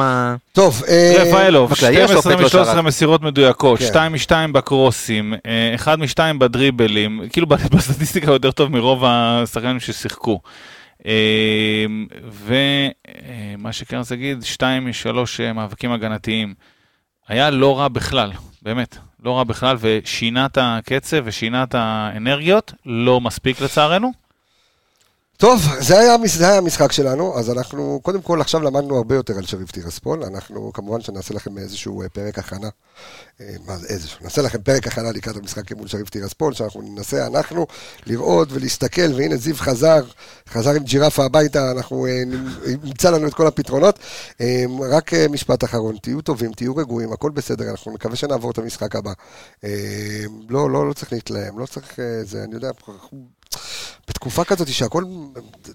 טוב, אה, רפאלוב, יש לו 12 פט לא מ-13 שרק. מסירות מדויקות, כן. 2 מ-2 בקרוסים, 1 מ-2 בדריבלים, כאילו בסטטיסטיקה יותר טוב מרוב השחקנים ששיחקו. ומה שכן רוצה להגיד, 2 מ-3 מאבקים הגנתיים. היה לא רע בכלל, באמת, לא רע בכלל, ושינה את הקצב ושינה את האנרגיות, לא מספיק לצערנו. טוב, זה היה, זה היה המשחק שלנו, אז אנחנו, קודם כל, עכשיו למדנו הרבה יותר על שריף טירספול, אנחנו כמובן שנעשה לכם איזשהו אה, פרק הכנה, אה, מה זה איזשהו, נעשה לכם פרק הכנה לקראת המשחק מול שריף טירספול, שאנחנו ננסה אנחנו לראות ולהסתכל, והנה זיו חזר, חזר עם ג'ירפה הביתה, אנחנו אה, נמצא לנו את כל הפתרונות. רק משפט אחרון, תהיו טובים, תהיו רגועים, הכל בסדר, אנחנו מקווה שנעבור את המשחק הבא. לא, לא, לא צריך להתלהם, לא צריך, זה, אני יודע. בתקופה כזאת שהכל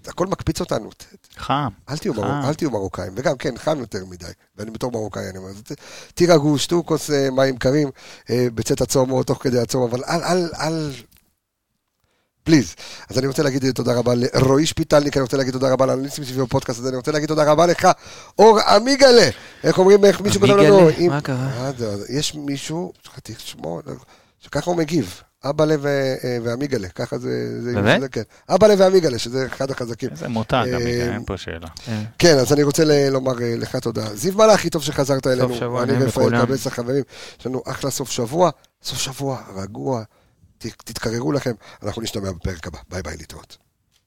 הכל מקפיץ אותנו, חם. אל תהיו, מרוק, אה. אל תהיו מרוקאים, וגם כן, חם יותר מדי, ואני בתור מרוקאי, אני אומר, תירגעו, שתו כוס אה, מים קרים אה, בצאת הצום או תוך כדי הצום, אבל אל, אל, אל, פליז. אז אני רוצה להגיד תודה רבה לרועי שפיטלניק, אני רוצה להגיד תודה רבה לאנליסטים סביב הפודקאסט הזה, אני רוצה להגיד תודה רבה לך, אור עמיגלה. איך אומרים, איך מישהו כותב לנו? עמיגלה? מה קרה? אה, יש מישהו, שמו, שככה הוא מגיב. אבאלה ו- אה, ועמיגלה, ככה זה... זה- באמת? זה- כן. אבאלה ועמיגלה, שזה אחד החזקים. איזה מותג, אה, עמיגה, אין פה שאלה. כן, אז אני רוצה לומר אה, לך תודה. זיו מלאכי, טוב שחזרת אלינו. שבוע אני ורפאל. קבס החברים. יש לנו אחלה סוף שבוע. סוף שבוע רגוע. ת- תתקררו לכם. אנחנו נשתמע בפרק הבא. ביי ביי, להתראות.